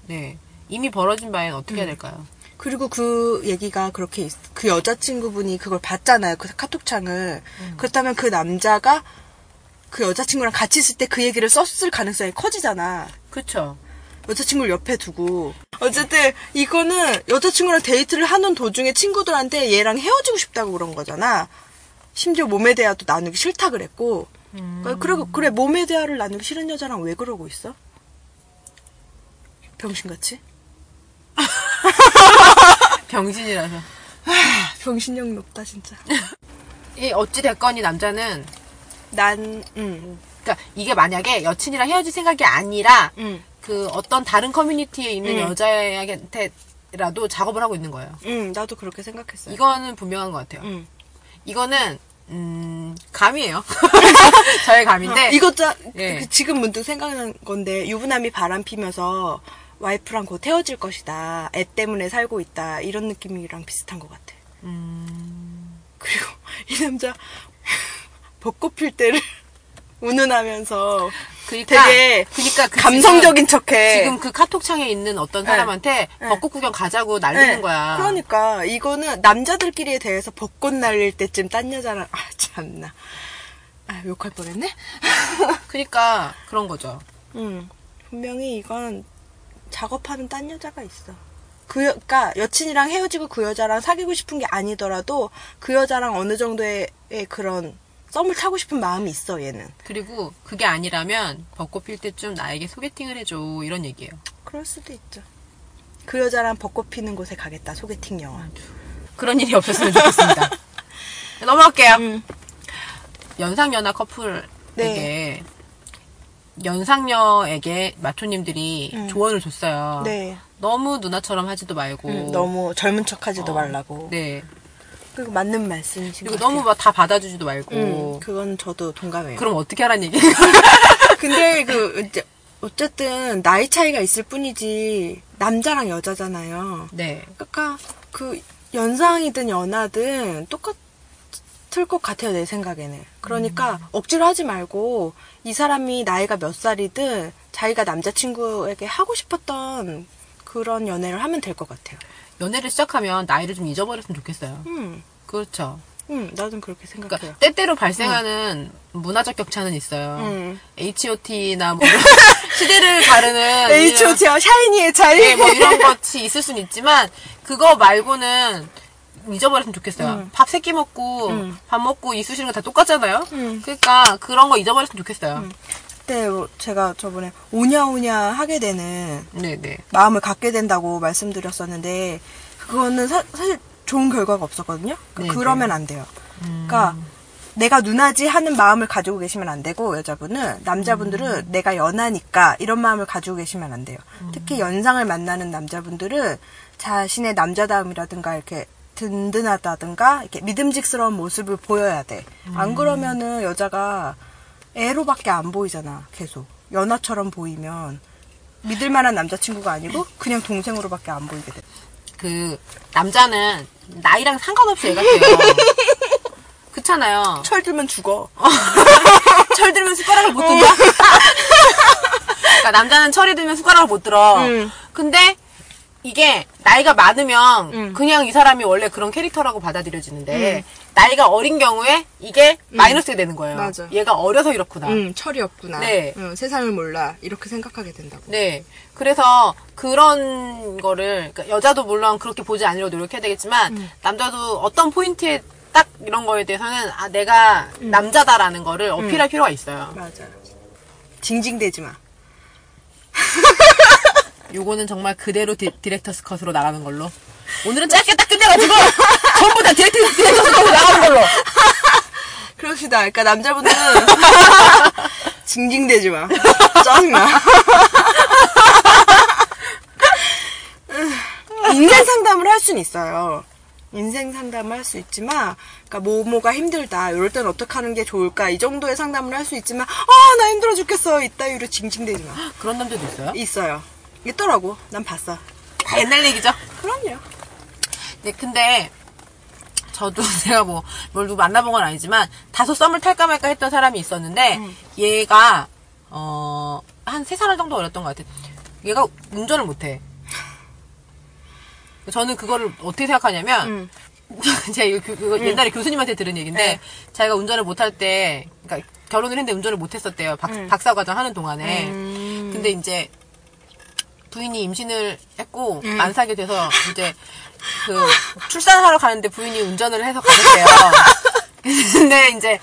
네. 이미 벌어진 바에는 어떻게 해야 될까요? 그리고 그 얘기가 그렇게 있- 그 여자친구분이 그걸 봤잖아요. 그 카톡창을. 그렇다면 그 남자가 그 여자친구랑 같이 있을 때 그 얘기를 썼을 가능성이 커지잖아. 그쵸. 여자친구를 옆에 두고. 어쨌든 이거는 여자친구랑 데이트를 하는 도중에 친구들한테 얘랑 헤어지고 싶다고 그런 거잖아. 심지어 몸에 대화도 나누기 싫다 그랬고. 그리고 그래 몸에 대화를 나누기 싫은 여자랑 왜 그러고 있어? 병신같이? 병신이라서. 병신력 높다 진짜. 이 어찌 됐건 이 남자는 난, 음, 그러니까 이게 만약에 여친이랑 헤어질 생각이 아니라 응. 그 어떤 다른 커뮤니티에 있는 음. 여자한테라도 작업을 하고 있는 거예요. 응, 나도 그렇게 생각했어요. 이거는 분명한 것 같아요. 응. 이거는 음 감이에요. 저의 감인데 아, 짜, 예. 그 지금 문득 생각난 건데 유부남이 바람 피면서 와이프랑 곧 헤어질 것이다. 애 때문에 살고 있다. 이런 느낌이랑 비슷한 것 같아. 음, 그리고 이 남자 벚꽃 필 때를 운운하면서 그러니까 되게 그러니까 그 감성적인 척해. 지금, 그 카톡창에 있는 어떤 사람한테 네. 벚꽃 구경 가자고 날리는 네, 거야. 그러니까 이거는 남자들끼리에 대해서 벚꽃 날릴 때쯤 딴 여자랑 아 참나. 아 욕할 뻔했네. 그러니까 그런 거죠. 응. 분명히 이건 작업하는 딴 여자가 있어. 그, 여, 그니까, 여친이랑 헤어지고 그 여자랑 사귀고 싶은 게 아니더라도, 그 여자랑 어느 정도의 그런 썸을 타고 싶은 마음이 있어, 얘는. 그리고 그게 아니라면 벚꽃 필 때쯤 나에게 소개팅을 해줘 이런 얘기예요. 그럴 수도 있죠. 그 여자랑 벚꽃 피는 곳에 가겠다, 소개팅 영화. 그런 일이 없었으면 좋겠습니다. 넘어갈게요. 음. 연상연하 커플에게 네. 연상녀에게 마초님들이 음. 조언을 줬어요. 네. 너무 누나처럼 하지도 말고 음, 너무 젊은 척 하지도 어, 말라고. 네. 그리고 맞는 말씀이신 그리고 것 너무. 막 다 받아주지도 말고 음, 그건 저도 동감해요. 그럼 어떻게 하란 얘기예요? 근데 그 이제 어쨌든 나이 차이가 있을 뿐이지 남자랑 여자잖아요. 네. 그러니까 그 연상이든 연하든 똑같을 것 같아요 내 생각에는. 그러니까 억지로 하지 말고 이 사람이 나이가 몇 살이든 자기가 남자친구에게 하고 싶었던 그런 연애를 하면 될 것 같아요. 연애를 시작하면 나이를 좀 잊어버렸으면 좋겠어요. 음, 그렇죠. 음, 나도 그렇게 생각해요. 그러니까 때때로 발생하는 문화적 격차는 있어요. 음. H.O.T.나 뭐 시대를 가르는 H.O.T.와 샤이니의 차이. 네, 뭐 이런 것이 있을 수는 있지만 그거 말고는 잊어버렸으면 좋겠어요. 음. 밥 세끼 먹고 음. 밥 먹고 이쑤시는 거 다 똑같잖아요. 음. 그러니까 그런 거 잊어버렸으면 좋겠어요. 그때 뭐 제가 저번에 오냐오냐 하게 되는 네, 네. 마음을 갖게 된다고 말씀드렸었는데 그거는 사, 실 좋은 결과가 없었거든요. 그러니까 네, 그러면 안 돼요. 그러니까 내가 누나지 하는 마음을 가지고 계시면 안 되고 여자분은 남자분들은 내가 연하니까 이런 마음을 가지고 계시면 안 돼요. 특히 연상을 만나는 남자분들은 자신의 남자다움이라든가 이렇게 든든하다든가 이렇게 믿음직스러운 모습을 보여야 돼. 안 그러면은 여자가 애로밖에 안 보이잖아. 계속 연하처럼 보이면 믿을 만한 남자친구가 아니고 그냥 동생으로밖에 안 보이게 돼. 그 남자는 나이랑 상관없이 애 같아요. 그렇잖아요. 철 들면 죽어. 철 들면 숟가락을 못 든다? 그러니까 남자는 철이 들면 숟가락을 못 들어. 음. 근데 이게 나이가 많으면 음. 그냥 이 사람이 원래 그런 캐릭터라고 받아들여지는데 나이가 어린 경우에 이게 마이너스가 되는 거예요. 음. 맞아. 얘가 어려서 이렇구나. 응, 철이 없구나. 네. 응, 세상을 몰라. 이렇게 생각하게 된다고. 네. 그래서 그런 거를 그러니까 여자도 물론 그렇게 보지 않으려고 노력해야 되겠지만 음. 남자도 어떤 포인트에 딱 이런 거에 대해서는 아 내가 음. 남자다라는 거를 어필할 필요가 있어요. 맞아. 징징대지 마. 요거는 정말 그대로 디, director's cut으로 나가는 걸로. 오늘은 짧게 딱 끝내가지고 전부 다 director's cut으로 나가는 걸로. 그럽시다. 그러니까 남자분들은 징징대지 마. 짜증나. 인생 상담을 할 수는 있어요. 인생 상담을 할 수 있지만, 그러니까 뭐뭐가 힘들다. 이럴 땐 어떻게 하는 게 좋을까? 이 정도의 상담을 할 수 있지만, 아, 나 힘들어 죽겠어. 이따위로 징징대지 마. 그런 남자도 있어요? 있어요. 있더라고. 난 봤어. 다 옛날 얘기죠. 그럼요. 네, 근데 저도 제가 뭐 뭘 누구 만나본 건 아니지만 다소 썸을 탈까 말까 했던 사람이 있었는데 얘가 어 한 세 살 정도 어렸던 것 같아요. 얘가 운전을 못해. 저는 그거를 어떻게 생각하냐면 음. 제가 이거 그- 그거 옛날에 교수님한테 들은 얘기인데 네. 자기가 운전을 못할 때 그러니까 결혼을 했는데 운전을 못했었대요. 박, 음. 박사 과정 하는 동안에. 음. 근데 이제 부인이 임신을 했고 음. 안 사게 돼서 이제 그 출산하러 가는데 부인이 운전을 해서 가셨대요. 근데 이제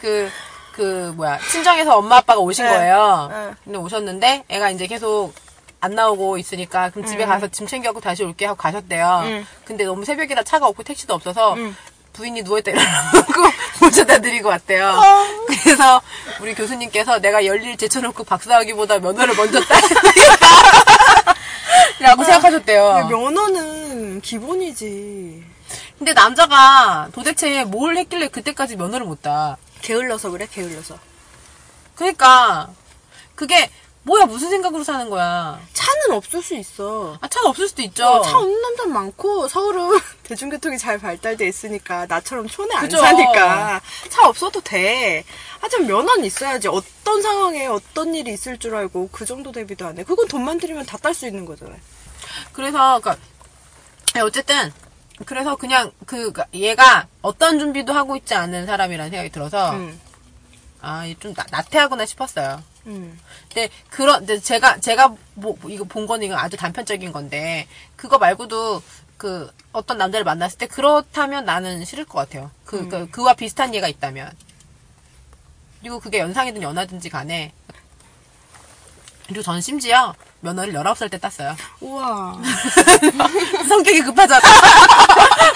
그, 그 뭐야 친정에서 엄마 아빠가 오신 네. 거예요. 네. 근데 오셨는데 애가 이제 계속 안 나오고 있으니까 그럼 집에 가서 짐 챙겨갖고 다시 올게 하고 가셨대요. 음. 근데 너무 새벽이라 차가 없고 택시도 없어서 음. 부인이 누워있다 이러고 모셔다 드리고 왔대요. 아. 그래서 우리 교수님께서 내가 열일 제쳐놓고 박사하기보다 면허를 먼저 따야 라고 생각하셨대요. 면허는 기본이지. 근데 남자가 도대체 뭘 했길래 그때까지 면허를 못 따. 게을러서 그래, 게을러서. 그러니까 그게 뭐야 무슨 생각으로 사는 거야. 차는 없을 수 있어. 아, 차는 없을 수도 있죠. 어, 차 없는 남자 많고 서울은 대중교통이 잘 발달돼 있으니까 나처럼 촌에 안 그죠. 사니까 차 없어도 돼. 하지만 면허는 있어야지. 어떤 상황에 어떤 일이 있을 줄 알고 그 정도 대비도 안 해. 그건 돈만 들이면 다 딸 수 있는 거잖아요. 그래서 그러니까 어쨌든 그래서 그냥 그 얘가 어떤 준비도 하고 있지 않은 사람이라는 생각이 들어서 음. 아좀 나태하구나 싶었어요. 음. 근데 그런 근데 제가 제가 뭐 이거 본 거는 이거 아주 단편적인 건데 그거 말고도 그 어떤 남자를 만났을 때 그렇다면 나는 싫을 것 같아요. 그, 그 그와 비슷한 예가 있다면 그리고 그게 연상이든 연하든지 간에 그리고 저는 심지어 면허를 19살 때 땄어요. 우와. 성격이 급하잖아.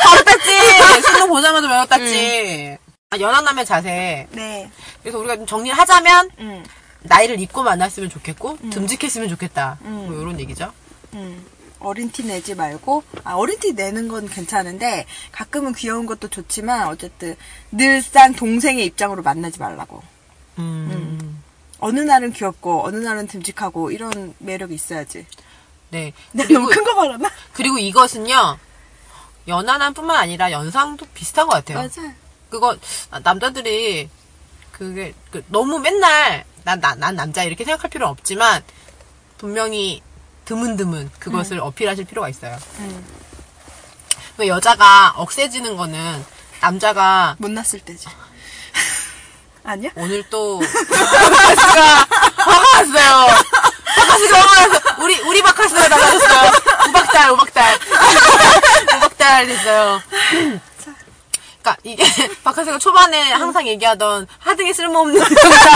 바로 땄지. 신동 보자마자 면허 땄지. 아, 연하남의 자세. 네. 그래서 우리가 좀 정리를 하자면 음. 나이를 잊고 만났으면 좋겠고 듬직했으면 좋겠다. 뭐 이런 얘기죠. 음. 어린 티 내지 말고 아 어린 티 내는 건 괜찮은데 가끔은 귀여운 것도 좋지만 어쨌든 늘상 동생의 입장으로 만나지 말라고. 음. 어느 날은 귀엽고 어느 날은 듬직하고 이런 매력이 있어야지. 네. 내가 그리고, 너무 큰 거 말하나? 그리고 이것은요. 연하남뿐만 아니라 연상도 비슷한 것 같아요. 맞아. 그거 아, 남자들이 그게 그 너무 맨날 난, 난, 난 남자 이렇게 생각할 필요는 없지만 분명히 드문드문 그것을 어필하실 필요가 있어요. 음. 왜 여자가 억세지는 거는 남자가 못 났을 때지. 아니야? 오늘 또 바카스가 화가 났어요. 바카스가 화가 났어. 우리 우리 바카스가 나가졌어요. 우박달 우박달 우박달 됐어요. 그러니까 이게 바카스가 초반에 항상 얘기하던 하등에 쓸모없는 남자,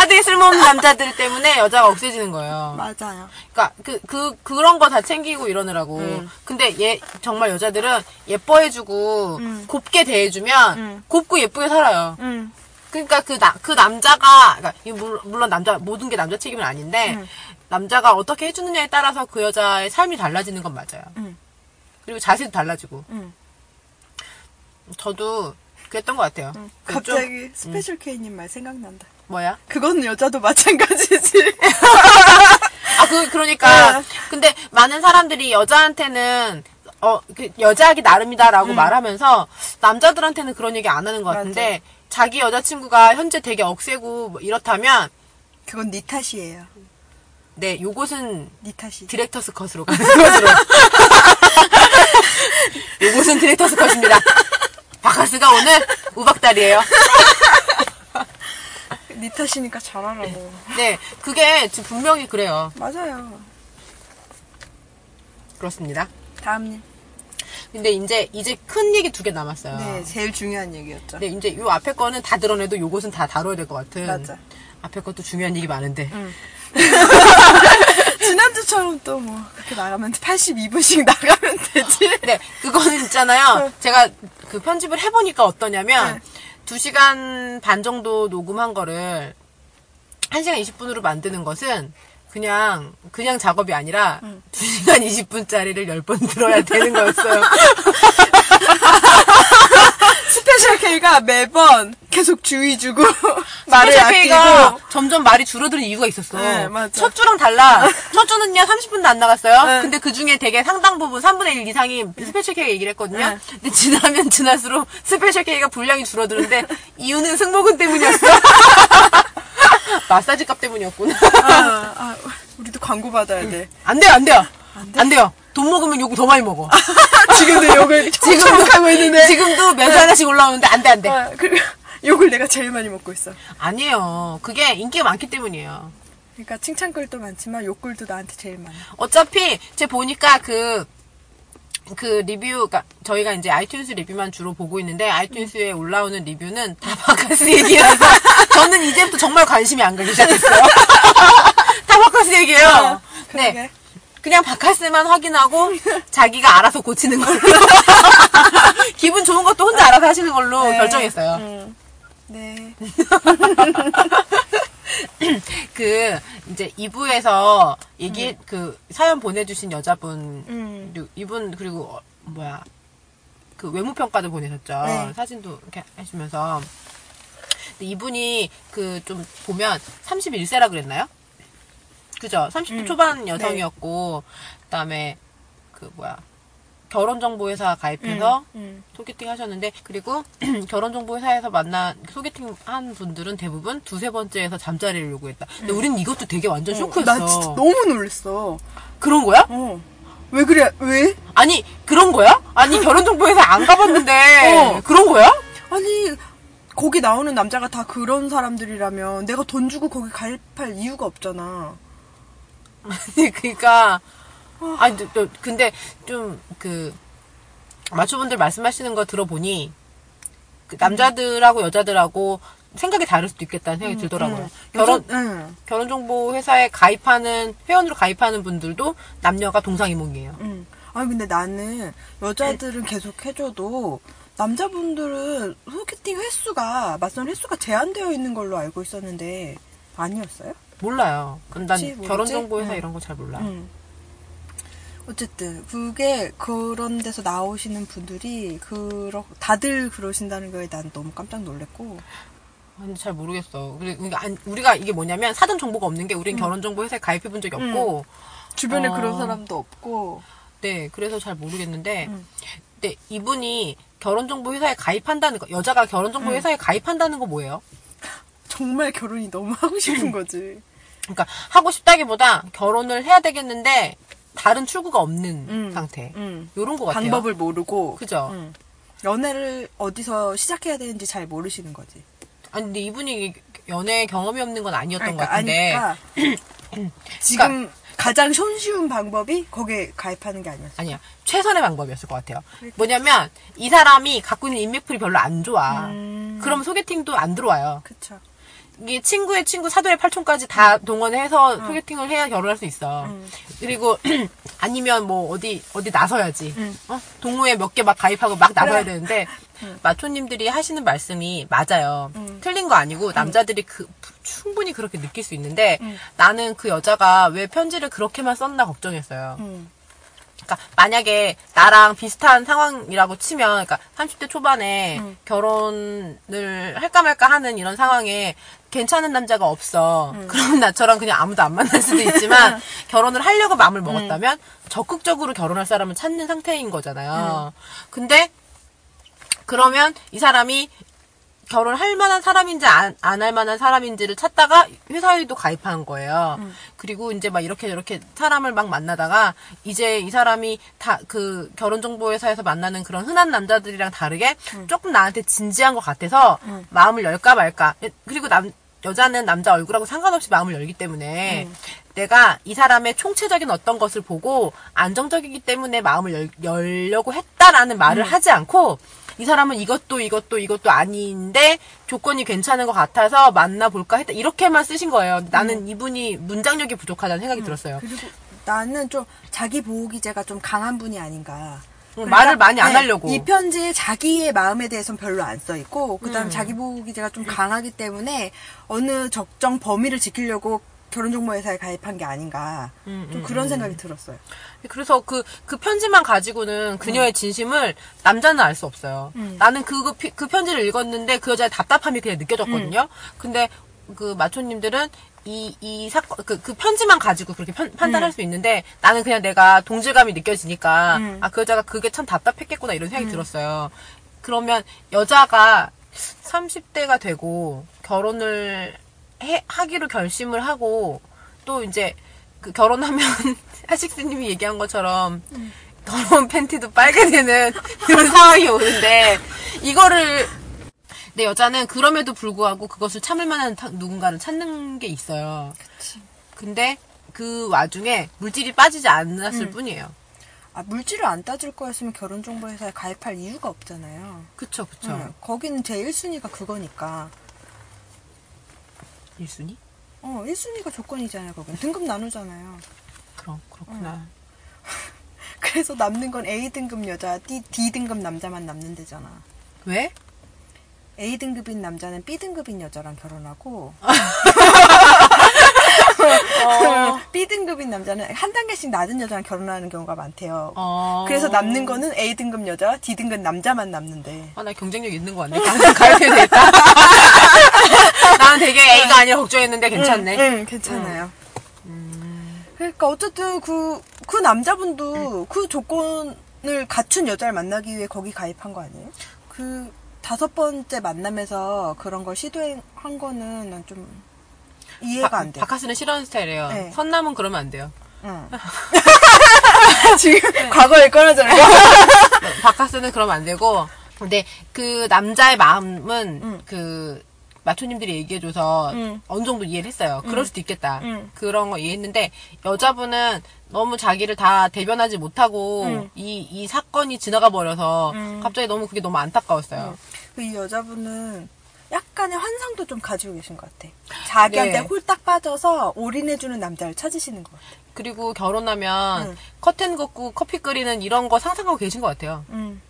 하등에 쓸모없는 남자들 때문에 여자가 억세지는 거예요. 맞아요. 그러니까 그, 그 그런 거 다 챙기고 이러느라고. 음. 근데 얘 정말 여자들은 예뻐해주고 음. 곱게 대해주면 음. 곱고 예쁘게 살아요. 응. 그러니까 그, 나, 그 남자가, 그러니까 물- 물론 남자, 모든 게 남자 책임은 아닌데, 음. 남자가 어떻게 해주느냐에 따라서 그 여자의 삶이 달라지는 건 맞아요. 음. 그리고 자세도 달라지고. 응. 저도 그랬던 것 같아요. 그 좀- 갑자기 스페셜 K님 말 생각난다. 뭐야? 그건 여자도 마찬가지지. 아, 그, 그러니까. 어. 근데 많은 사람들이 여자한테는, 어, 그 여자하기 나름이다라고 말하면서, 남자들한테는 그런 얘기 안 하는 것 같은데, 자기 여자친구가 현재 되게 억세고 뭐 이렇다면, 그건 네 탓이에요. 네, 요것은 네 탓이. director's cut으로 가는 것으로. 요것은 디렉터스 컷입니다. 바카스가 오늘 우박달이에요. 네 탓이니까 잘하라고. 네, 그게 지금 분명히 그래요. 맞아요. 그렇습니다. 다음님. 근데 이제, 이제 큰 얘기 두 개 남았어요. 네, 제일 중요한 얘기였죠. 네, 이제 요 앞에 거는 다 드러내도 요것은 다 다뤄야 될 것 같은. 맞아. 앞에 것도 중요한 얘기 많은데. 지난주처럼 또 뭐 그렇게 나가면 82분씩 나가면 되지. 네, 그거는 있잖아요. 제가 그 편집을 해보니까 어떠냐면, 네. 2시간 반 정도 녹음한 거를 1시간 20분으로 만드는 것은 그냥, 그냥 작업이 아니라 2시간 20분짜리를 10번 들어야 되는 거였어요. 스페셜 K가 매번 계속 주의 주고 말을 아끼고 점점 말이 줄어드는 이유가 있었어. 네, 맞아. 첫 주랑 달라. 첫 주는요, 30분도 안 나갔어요. 네. 근데 그 중에 되게 상당 부분, 3분의 1 이상이 스페셜 K가 얘기를 했거든요. 네. 근데 지나면 지날수록 스페셜 K가 분량이 줄어드는데, 이유는 승모근 때문이었어. 마사지 값 때문이었구나. 아, 아, 우리도 광고 받아야 돼. 안 돼요, 안 돼요. 안 돼요. 돈 먹으면 욕더 많이 먹어. 지금도 욕을 지금도 하고 있는데. 지금도 매주 하나씩 올라오는데 안 돼, 안 돼. 아, 그리고 욕을 내가 제일 많이 먹고 있어. 아니에요. 그게 인기가 많기 때문이에요. 그러니까 칭찬글도 많지만 욕글도 나한테 제일 많아. 어차피 제 보니까 그, 그 리뷰, 가 저희가 이제 아이튠스 리뷰만 주로 보고 있는데 아이튠스에 올라오는 리뷰는 다 바카스 얘기라서 저는 이제부터 정말 관심이 안 가기 시작했어요. 다 바카스 얘기예요. 네. 그러게. 그냥 바카스만 확인하고 자기가 알아서 고치는 걸로 기분 좋은 것도 혼자 알아서 하시는 걸로 네. 결정했어요. 음. 네. 그 이제 2부에서 얘기 그 사연 보내주신 여자분 음. 이분 그리고 어, 뭐야 그 외모 평가도 보내셨죠. 네. 사진도 이렇게 하시면서 근데 이분이 그 좀 보면 31세라 그랬나요? 그죠? 30대 음. 초반 여성이었고 그다음에 그 뭐야 결혼정보회사 가입해서 음. 소개팅 하셨는데 그리고 결혼정보회사에서 만난 소개팅 한 분들은 대부분 두세 번째에서 잠자리를 요구했다. 근데 우리는 이것도 되게 완전 쇼크였어. 음. 나 진짜 너무 놀랬어. 그런 거야? 어. 왜 그래? 왜? 아니 그런 거야? 아니 결혼정보회사 안 가봤는데 어. 그런 거야? 아니 거기 나오는 남자가 다 그런 사람들이라면 내가 돈 주고 거기 가입할 이유가 없잖아. 아니 그러니까 아니 또, 또 근데 좀 그 마초분들 말씀하시는 거 들어보니 그 남자들하고 여자들하고 생각이 다를 수도 있겠다는 생각이 들더라고요. 결혼 응. 결혼 정보 회사에 가입하는 회원으로 가입하는 분들도 남녀가 동상이몽이에요. 응. 아니 근데 나는 여자들은 계속 해줘도 남자분들은 소개팅 횟수가 맞선 횟수가 제한되어 있는 걸로 알고 있었는데 아니었어요? 몰라요. 그럼 난 모르지? 결혼 정보 회사 응. 이런 거 잘 몰라. 응. 어쨌든 그게 그런 데서 나오시는 분들이 그러 다들 그러신다는 거에 난 너무 깜짝 놀랐고 근데 잘 모르겠어. 그리- 그러니까 안- 우리가 이게 뭐냐면 사전 정보가 없는 게 우린 결혼정보 회사에 가입해 본 적이 없고, 주변에 어. 그런 사람도 없고 네, 그래서 잘 모르겠는데, 음. 근데 이분이 결혼정보 회사에 가입한다는 거, 여자가 결혼정보 음. 회사에 가입한다는 거 뭐예요? 정말 결혼이 너무 하고 싶은 거지. 그러니까 하고 싶다기보다 결혼을 해야 되겠는데 다른 출구가 없는 음. 상태. 응. 요런 거 같아요. 방법을 모르고 그죠? 응. 연애를 어디서 시작해야 되는지 잘 모르시는 거지. 아니 근데 이분이 연애 경험이 없는 건 아니었던 것 그러니까 같은데. 아니까 지금 가장 손쉬운 방법이 거기에 가입하는 게 아니었어. 아니야. 최선의 방법이었을 것 같아요. 뭐냐면 이 사람이 갖고 있는 인맥풀이 별로 안 좋아. 음. 그럼 소개팅도 안 들어와요. 그쵸. 이게 친구의 친구 사돈의 팔촌까지 다 동원해서 소개팅을 해야 결혼할 수 있어. 음. 그리고 아니면 뭐 어디 어디 나서야지. 음. 어? 동호회 몇 개 막 가입하고 막 나서야 그래. 되는데 마초님들이 하시는 말씀이 맞아요. 음. 틀린 거 아니고 남자들이 그 충분히 그렇게 느낄 수 있는데 음. 나는 그 여자가 왜 편지를 그렇게만 썼나 걱정했어요. 응. 그러니까 만약에 나랑 비슷한 상황이라고 치면, 그러니까 30대 초반에 음. 결혼을 할까 말까 하는 이런 상황에 괜찮은 남자가 없어. 음. 그럼 나처럼 그냥 아무도 안 만날 수도 있지만 결혼을 하려고 마음을 먹었다면 적극적으로 결혼할 사람을 찾는 상태인 거잖아요. 근데 그러면 이 사람이 결혼할 만한 사람인지 안 할 만한 사람인지를 찾다가 회사에도 가입한 거예요. 그리고 이제 막 이렇게 이렇게 사람을 막 만나다가 이제 이 사람이 다 그 결혼 정보 회사에서 만나는 그런 흔한 남자들이랑 다르게 조금 나한테 진지한 것 같아서 마음을 열까 말까. 그리고 남 여자는 남자 얼굴하고 상관없이 마음을 열기 때문에 내가 이 사람의 총체적인 어떤 것을 보고 안정적이기 때문에 마음을 열, 열려고 했다라는 말을 하지 않고 이 사람은 이것도 이것도 이것도 아닌데 조건이 괜찮은 것 같아서 만나볼까 했다 이렇게만 쓰신 거예요. 나는 이분이 문장력이 부족하다는 생각이 들었어요. 그리고 나는 좀 자기 보호 기제가 좀 강한 분이 아닌가. 응, 말을 많이 안 하려고. 이 편지에 자기의 마음에 대해서는 별로 안 써 있고, 그 다음 음. 자기 보호기제가 좀 강하기 때문에 어느 적정 범위를 지키려고 결혼정보회사에 가입한 게 아닌가. 음, 좀 음, 그런 음. 생각이 들었어요. 그래서 그, 그 편지만 가지고는 그녀의 진심을 남자는 알 수 없어요. 음. 나는 그, 그, 그 편지를 읽었는데 그 여자의 답답함이 그냥 느껴졌거든요. 근데 그 마초님들은 이, 이 사건, 그, 그 편지만 가지고 그렇게 편- 판단할 수 있는데 나는 그냥 내가 동질감이 느껴지니까 음. 아, 그 여자가 그게 참 답답했겠구나 이런 생각이 들었어요. 그러면 여자가 30대가 되고 결혼을 해, 하기로 결심을 하고 또 이제 그 결혼하면 하식스님이 얘기한 것처럼 더러운 팬티도 빨게 되는 그런 상황이 오는데 이거를 내 여자는 그럼에도 불구하고 그것을 참을 만한 타- 누군가를 찾는 게 있어요. 근데 그 와중에 물질이 빠지지 않았을 음. 뿐이에요. 아, 물질을 안 따질 거였으면 결혼정보회사에 가입할 이유가 없잖아요. 그쵸, 그쵸. 응, 거기는 제 1순위가 그거니까. 일순위? 어, 1순위가 조건이잖아요, 거긴. 등급 나누잖아요. 그럼 그렇구나. 그래서 남는 건 A 등급 여자, D, D 등급 남자만 남는 데잖아. 왜? A 등급인 남자는 B 등급인 여자랑 결혼하고 B 등급인 남자는 한 단계씩 낮은 여자랑 결혼하는 경우가 많대요. 어. 그래서 남는 거는 A 등급 여자, D 등급 남자만 남는데. 아, 나 경쟁력 있는 거 같네. 가- 가입해도 되겠다. 나는 되게 A가 아니라 걱정했는데 괜찮네. 응, 응, 괜찮아요. 그러니까 어쨌든 그, 그 남자분도 그 조건을 갖춘 여자를 만나기 위해 거기 가입한 거 아니에요? 그 다섯 번째 만남에서 그런 걸 시도한 거는 난 좀 이해가 바- 안 돼. 바카스는 싫어하는 스타일이에요. 네. 선남은 그러면 안 돼요. 응. 지금 과거에 꺼내자는 거? 바카스는 그러면 안 되고, 근데 그 남자의 마음은 응. 그 마초님들이 얘기해줘서 응. 어느 정도 이해를 했어요. 그럴 수도 있겠다. 응. 그런 거 이해했는데 여자분은 너무 자기를 다 대변하지 못하고 응. 이, 이 사건이 지나가 버려서 응. 갑자기 너무 그게 너무 안타까웠어요. 그이 여자분은 약간의 환상도 좀 가지고 계신 것 같아. 자기한테 네. 홀딱 빠져서 올인해주는 남자를 찾으시는 것 같아. 그리고 결혼하면 응. 커튼 걷고 커피 끓이는 이런 거 상상하고 계신 것 같아요. 응.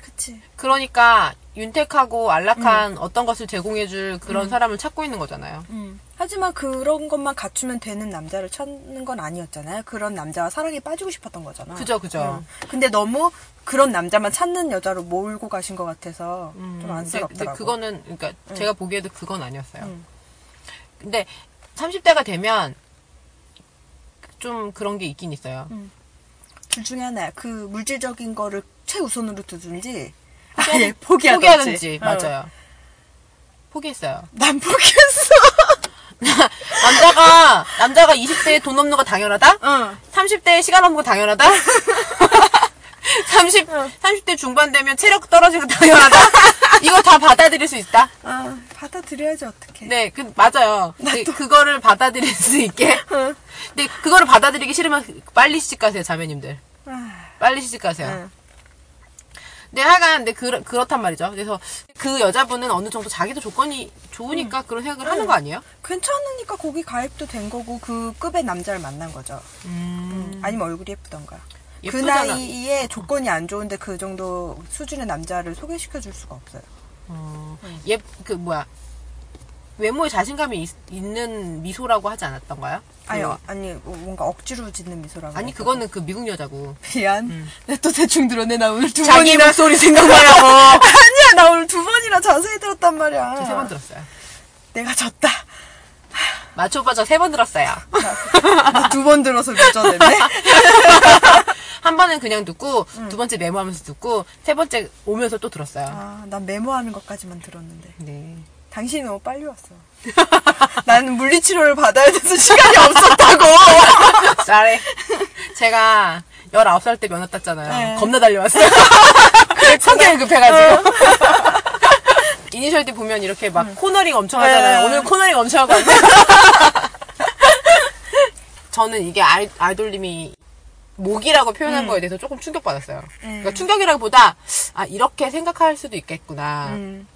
그치. 그러니까 윤택하고 안락한 어떤 것을 제공해줄 그런 사람을 찾고 있는 거잖아요. 음. 하지만 그런 것만 갖추면 되는 남자를 찾는 건 아니었잖아요. 그런 남자와 사랑에 빠지고 싶었던 거잖아. 그죠, 그죠. 음. 근데 너무 그런 남자만 찾는 여자로 몰고 가신 것 같아서 좀 음, 근데, 안쓰럽더라고. 근데 그거는 그러니까 제가 보기에도 그건 아니었어요. 음. 근데 30대가 되면 좀 그런 게 있긴 있어요. 둘 중에 하나야. 그 물질적인 거를 최우선으로 두든지 아예 포기하든지. 포기하든지 어. 맞아요. 포기했어요. 난 포기했어. 남자가 남자가 20대에 돈 없는 거 당연하다? 응. 30대에 시간 없는 거 당연하다? 30, 30대 중반 되면 체력 떨어지는 거 당연하다? 이거 다 받아들일 수 있다? 아, 받아들여야지 어떡해. 네, 그, 맞아요. 근데 그거를 받아들일 수 있게. 응. 근데 그거를 받아들이기 싫으면 빨리 시집 가세요, 자매님들. 아, 빨리 시집 가세요. 응. 근데 하여간, 근데 그, 그렇단 말이죠. 그래서 그 여자분은 어느 정도 자기도 조건이 좋으니까 그런 생각을 하는 거 아니에요? 괜찮으니까 거기 가입도 된 거고 그 급의 남자를 만난 거죠. 음. 아니면 얼굴이 예쁘던가. 그 예쁘잖아. 나이에 조건이 안 좋은데 그 정도 수준의 남자를 소개시켜 줄 수가 없어요. 어, 예, 그, 뭐야. 외모에 자신감이 있, 는 미소라고 하지 않았던가요? 아니요, 아니 뭔가 억지로 짓는 미소라고. 아니. 그거는 그 미국 여자고. 미안. 내가 또 대충 들었네. 나 오늘 두 자기 번이나. 목소리 생각나라고. 아니야, 나 오늘 두 번이나 자세히 들었단 말이야. 저 세 번 들었어요. 내가 졌다. 마초 오빠 저 세 번 들었어요. 두 번 들어서 늦어냈네. 한 번은 그냥 듣고, 두 번째 메모하면서 듣고, 세 번째 오면서 또 들었어요. 아, 난 메모하는 것까지만 들었는데. 네. 당신이 너무 빨리 왔어. 나는 물리치료를 받아야 돼서 시간이 없었다고. 쌀에. 제가 19살 때 면허 땄잖아요. 네. 겁나 달려왔어요. 성격이 급해가지고. 이니셜 D 보면 이렇게 막 코너링 엄청 하잖아요. 네. 오늘 코너링 엄청 하고 왔네. 저는 이게 아이, 아이돌님이 목이라고 표현한 거에 대해서 조금 충격받았어요. 그러니까 충격이라기보다 아 이렇게 생각할 수도 있겠구나. 음.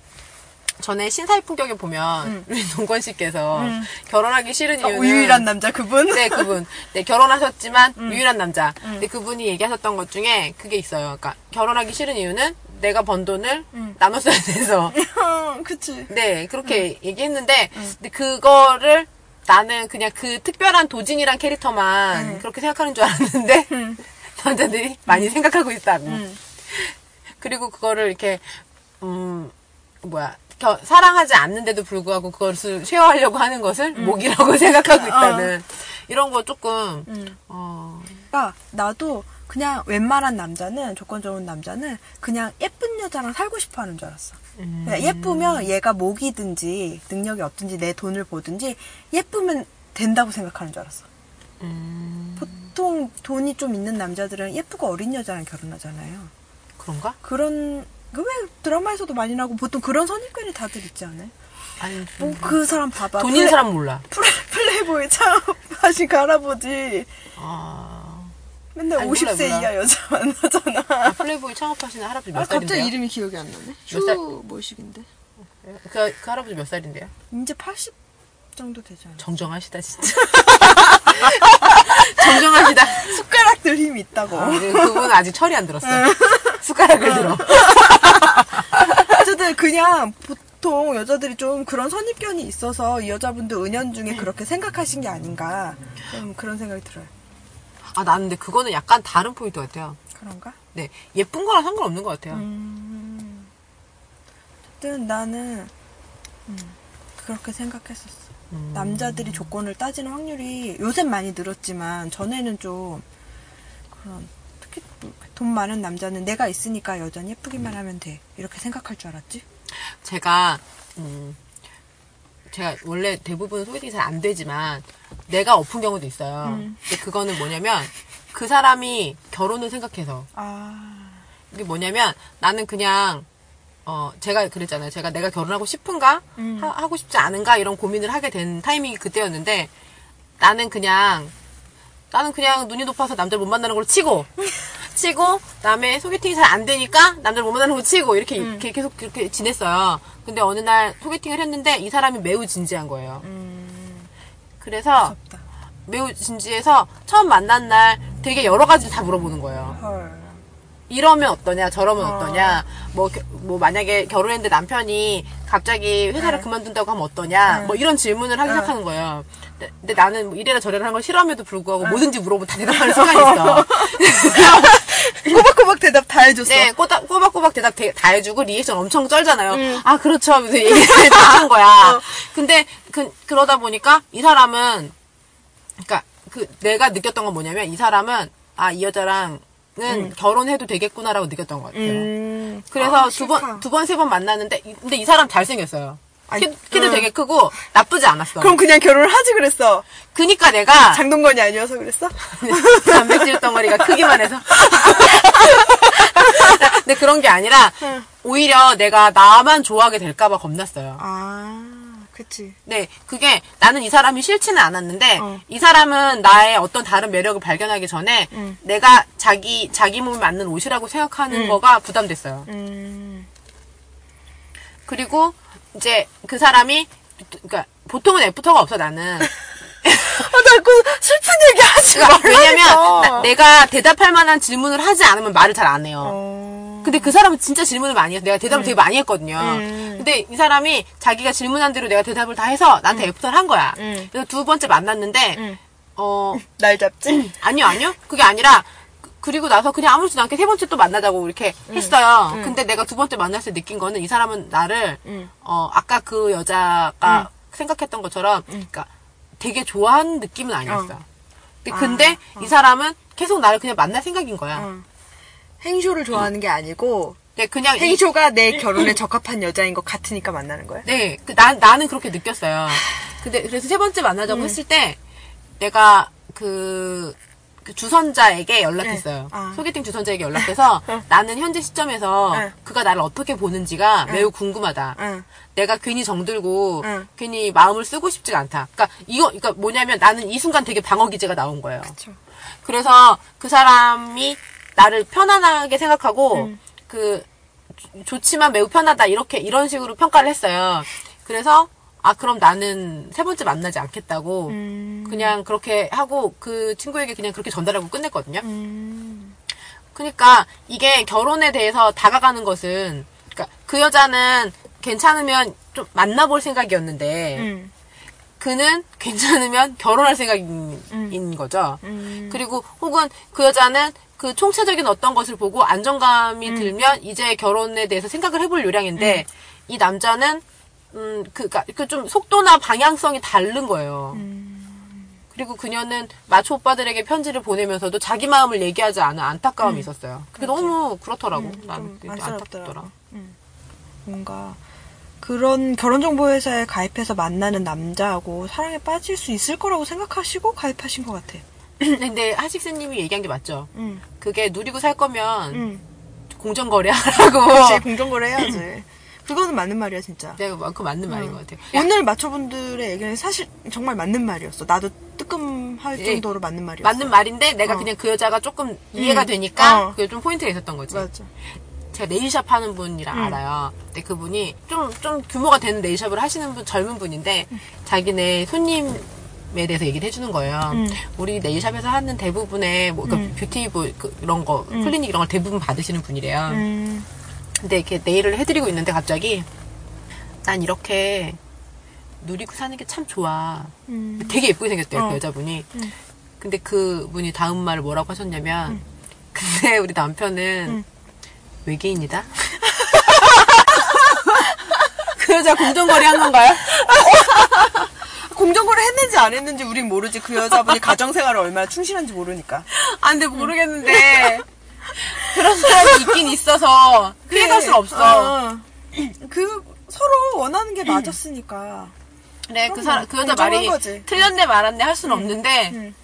전에 신사의 품격에 보면 우리 동건 씨께서 결혼하기 싫은 어, 이유는 유일한 남자 그분? 네, 그분. 네, 결혼하셨지만 유일한 남자. 근데 그분이 얘기하셨던 것 중에 그게 있어요. 그러니까 결혼하기 싫은 이유는 내가 번 돈을 나눠 써야 돼서. 어, 그치. 네, 그렇게 얘기했는데 근데 그거를 나는 그냥 그 특별한 도진이란 캐릭터만 그렇게 생각하는 줄 알았는데 남자들이 많이 생각하고 있다고. 그리고 그거를 이렇게 음 뭐야 겨- 사랑하지 않는데도 불구하고 그것을 쉐어하려고 하는 것을 목이라고 생각하고 있다는 이런 거 조금 어, 그러니까 나도 그냥 웬만한 남자는 조건 좋은 남자는 그냥 예쁜 여자랑 살고 싶어 하는 줄 알았어. 그냥 예쁘면 얘가 목이든지 능력이 없든지 내 돈을 보든지 예쁘면 된다고 생각하는 줄 알았어. 음, 보통 돈이 좀 있는 남자들은 예쁘고 어린 여자랑 결혼하잖아요. 그런가? 그런 그 왜 드라마에서도 많이 나고 보통 그런 선입견이 다들 있지 않아요? 아니 뭐 그 사람 봐봐. 돈 있는 사람 몰라. 플레, 플레이보이 창업하신 그 할아버지 아, 맨날 아니, 50세 몰라, 몰라. 이하 여자 만나잖아. 아, 플레이보이 창업하시는 할아버지 몇 아, 갑자기 살인데요? 이름이 기억이 안 나네. 몇 살? 슈 뭐식인데? 그, 그 할아버지 몇 살인데요? 이제 80 정도 되지 않아? 정정하시다 진짜. 정정하시다. 숟가락들 힘이 있다고. 아, 그- 그분은 아직 철이 안 들었어요. 숟가락을 들어. 어쨌든 그냥 보통 여자들이 좀 그런 선입견이 있어서 이 여자분도 은연중에 그렇게 생각하신 게 아닌가 좀 그런 생각이 들어요. 아 나는 근데 그거는 약간 다른 포인트 같아요. 그런가? 네 예쁜 거랑 상관없는 것 같아요. 음. 어쨌든 나는 음, 그렇게 생각했었어. 음. 남자들이 조건을 따지는 확률이 요새 많이 늘었지만 전에는 좀 그런 특히 돈 많은 남자는 내가 있으니까 여자는 예쁘기만 하면 돼 이렇게 생각할 줄 알았지? 제가 음, 제가 원래 대부분 소개팅이 잘 안 되지만 내가 엎은 경우도 있어요. 음. 근데 그거는 뭐냐면 그 사람이 결혼을 생각해서 아, 이게 뭐냐면 나는 그냥 어 제가 그랬잖아요. 제가 내가 결혼하고 싶은가 음. 하, 고 싶지 않은가 이런 고민을 하게 된 타이밍이 그때였는데 나는 그냥 나는 그냥 눈이 높아서 남자를 못 만나는 걸로 치고 치고 그다음에 소개팅이 잘 안 되니까 남자를 못 만나는 걸로 치고 이렇게, 음. 이렇게 계속 그렇게 지냈어요. 근데 어느 날 소개팅을 했는데 이 사람이 매우 진지한 거예요. 음, 그래서 무섭다. 매우 진지해서 처음 만난 날 되게 여러 가지 다 물어보는 거예요. 헐. 이러면 어떠냐, 저러면 어. 어. 떠냐 뭐, 겨- 뭐, 만약에 결혼했는데 남편이 갑자기 회사를 응. 그만둔다고 하면 어떠냐, 응. 뭐 이런 질문을 하기 응. 시작하는 거예요. 근데, 근데 나는 뭐 이래라 저래라 하는 걸 싫어함에도 불구하고 뭐든지 물어보면 다 대답하는 순간이 있어. 꼬박꼬박 대답 다 해줬어. 네, 꼬박, 꼬박꼬박 대답 되- 다 해주고 리액션 엄청 쩔잖아요. 응. 아, 그렇죠. 하면서 얘기를 다 하는 거야. 어. 근데 그, 그러다 보니까 이 사람은, 그니까 그 내가 느꼈던 건 뭐냐면 이 사람은 아, 이 여자랑 은 결혼해도 되겠구나라고 느꼈던 것 같아요. 음. 그래서 아, 두. 번, 두 번, 세 번 만났는데, 이- 근데 이 사람 잘생겼어요. 아니, 키, 키도 응. 되게 크고, 나쁘지 않았어. 그럼 그냥 결혼을 하지 그랬어. 그니까 내가, 장동건이 아니어서 그랬어? 단백질 덩어리가 크기만 해서. 근데 그런 게 아니라, 응. 오히려 내가 나만 좋아하게 될까봐 겁났어요. 아, 그치. 네, 그게 나는 이 사람이 싫지는 않았는데, 어. 이 사람은 나의 어떤 다른 매력을 발견하기 전에, 응. 내가 자기, 자기 몸에 맞는 옷이라고 생각하는 응. 거가 부담됐어요. 음. 그리고 이제 그 사람이 그러니까 보통은 애프터가 없어 나는. 아, 나그 슬픈 얘기 하지 그러니까 말라니까. 왜냐면 나- 내가 대답할 만한 질문을 하지 않으면 말을 잘 안 해요. 어. 근데 그 사람은 진짜 질문을 많이 해서 내가 대답을 되게 많이 했거든요. 음. 근데 이 사람이 자기가 질문한 대로 내가 대답을 다 해서 나한테 애프터를 한 거야. 음. 그래서 두 번째 만났는데 음. 어 날 잡지? 아니요 아니요 그게 아니라 그- 그리고 나서 그냥 아무렇지도 않게 세 번째 또 만나자고 이렇게 했어요. 음. 근데 내가 두 번째 만났을 때 느낀 거는 이 사람은 나를 음. 어 아까 그 여자가 생각했던 것처럼 그러니까 되게 좋아하는 느낌은 아니었어. 어. 근데, 아, 근데 이 사람은 계속 나를 그냥 만날 생각인 거야. 어. 행쇼를 좋아하는 게 아니고 네, 그냥 이- 행쇼가 내 결혼에 적합한 여자인 것 같으니까 만나는 거야? 네, 그, 난, 나는 그렇게 느꼈어요. 근데, 그래서 세 번째 만나자고 음. 했을 때, 내가 그, 그 주선자에게 연락했어요. 네. 아. 소개팅 주선자에게 연락해서 나는 현재 시점에서 네. 그가 나를 어떻게 보는지가 매우 궁금하다. 응. 내가 괜히 정들고 응. 괜히 마음을 쓰고 싶지가 않다. 그러니까 이거, 그러니까 뭐냐면 나는 이 순간 되게 방어 기제가 나온 거예요. 그쵸. 그래서 그 사람이 나를 편안하게 생각하고 음. 그 조- 좋지만 매우 편하다 이렇게 이런 식으로 평가를 했어요. 그래서 아 그럼 나는 세 번째 만나지 않겠다고 음. 그냥 그렇게 하고 그 친구에게 그냥 그렇게 전달하고 끝냈거든요. 음. 그러니까 이게 결혼에 대해서 다가가는 것은 그러니까 그 여자는 괜찮으면 좀 만나볼 생각이었는데 음. 그는 괜찮으면 결혼할 생각인 거죠. 음. 그리고 혹은 그 여자는 그 총체적인 어떤 것을 보고 안정감이 음. 들면 이제 결혼에 대해서 생각을 해볼 요량인데 이 남자는 음 그니까 그 좀 속도나 방향성이 다른 거예요. 음. 그리고 그녀는 마초 오빠들에게 편지를 보내면서도 자기 마음을 얘기하지 않은 안타까움이 있었어요. 그게 너무 그렇더라고. 음, 그게 안쓰럽더라고. 안타깝더라. 음. 뭔가 그런 결혼정보회사에 가입해서 만나는 남자하고 사랑에 빠질 수 있을 거라고 생각하시고 가입하신 것 같아. 근데 하식스님이 얘기한 게 맞죠. 응. 그게 누리고 살 거면 응. 공정거래하라고. 그렇지, 공정거래 해야지. 그거는 맞는 말이야, 진짜. 내가 뭐그 맞는 말인 것 같아요. 오늘 마초분들의 얘기는 사실 정말 맞는 말이었어. 나도 뜨끔할 예. 정도로 맞는 말이었어. 맞는 말인데 내가 어. 그냥 그 여자가 조금 이해가 음. 되니까 어. 그게 좀 포인트가 있었던 거지. 맞아. 제가 네일샵 하는 분이라 알아요. 근데 그분이 좀, 좀 규모가 되는 네일샵을 하시는 분, 젊은 분인데, 자기네 손님 에 대해서 얘기를 해주는 거예요. 음. 우리 네일샵에서 하는 대부분의, 뭐, 그러니까 뷰티, 뭐, 그, 이런 거, 클리닉 이런 걸 대부분 받으시는 분이래요. 음. 근데 이렇게 네일을 해드리고 있는데 갑자기, 난 이렇게 누리고 사는 게 참 좋아. 음. 되게 예쁘게 생겼대요, 어. 그 여자분이. 근데 그 분이 다음 말을 뭐라고 하셨냐면, 근데 우리 남편은 음. 외계인이다? 그 여자 공정거리 한 건가요? 공정거래 했는지 안 했는지 우린 모르지. 그 여자분이 가정생활을 얼마나 충실한지 모르니까. 아, 근데 모르겠는데. 그런 사람이 있긴 있어서 피해갈 수는 없어. 어. 그 서로 원하는 게 맞았으니까. 그래, 그. 사람, 그 여자 말이 거지. 틀렸네 말았네 할 수는 없는데, 음.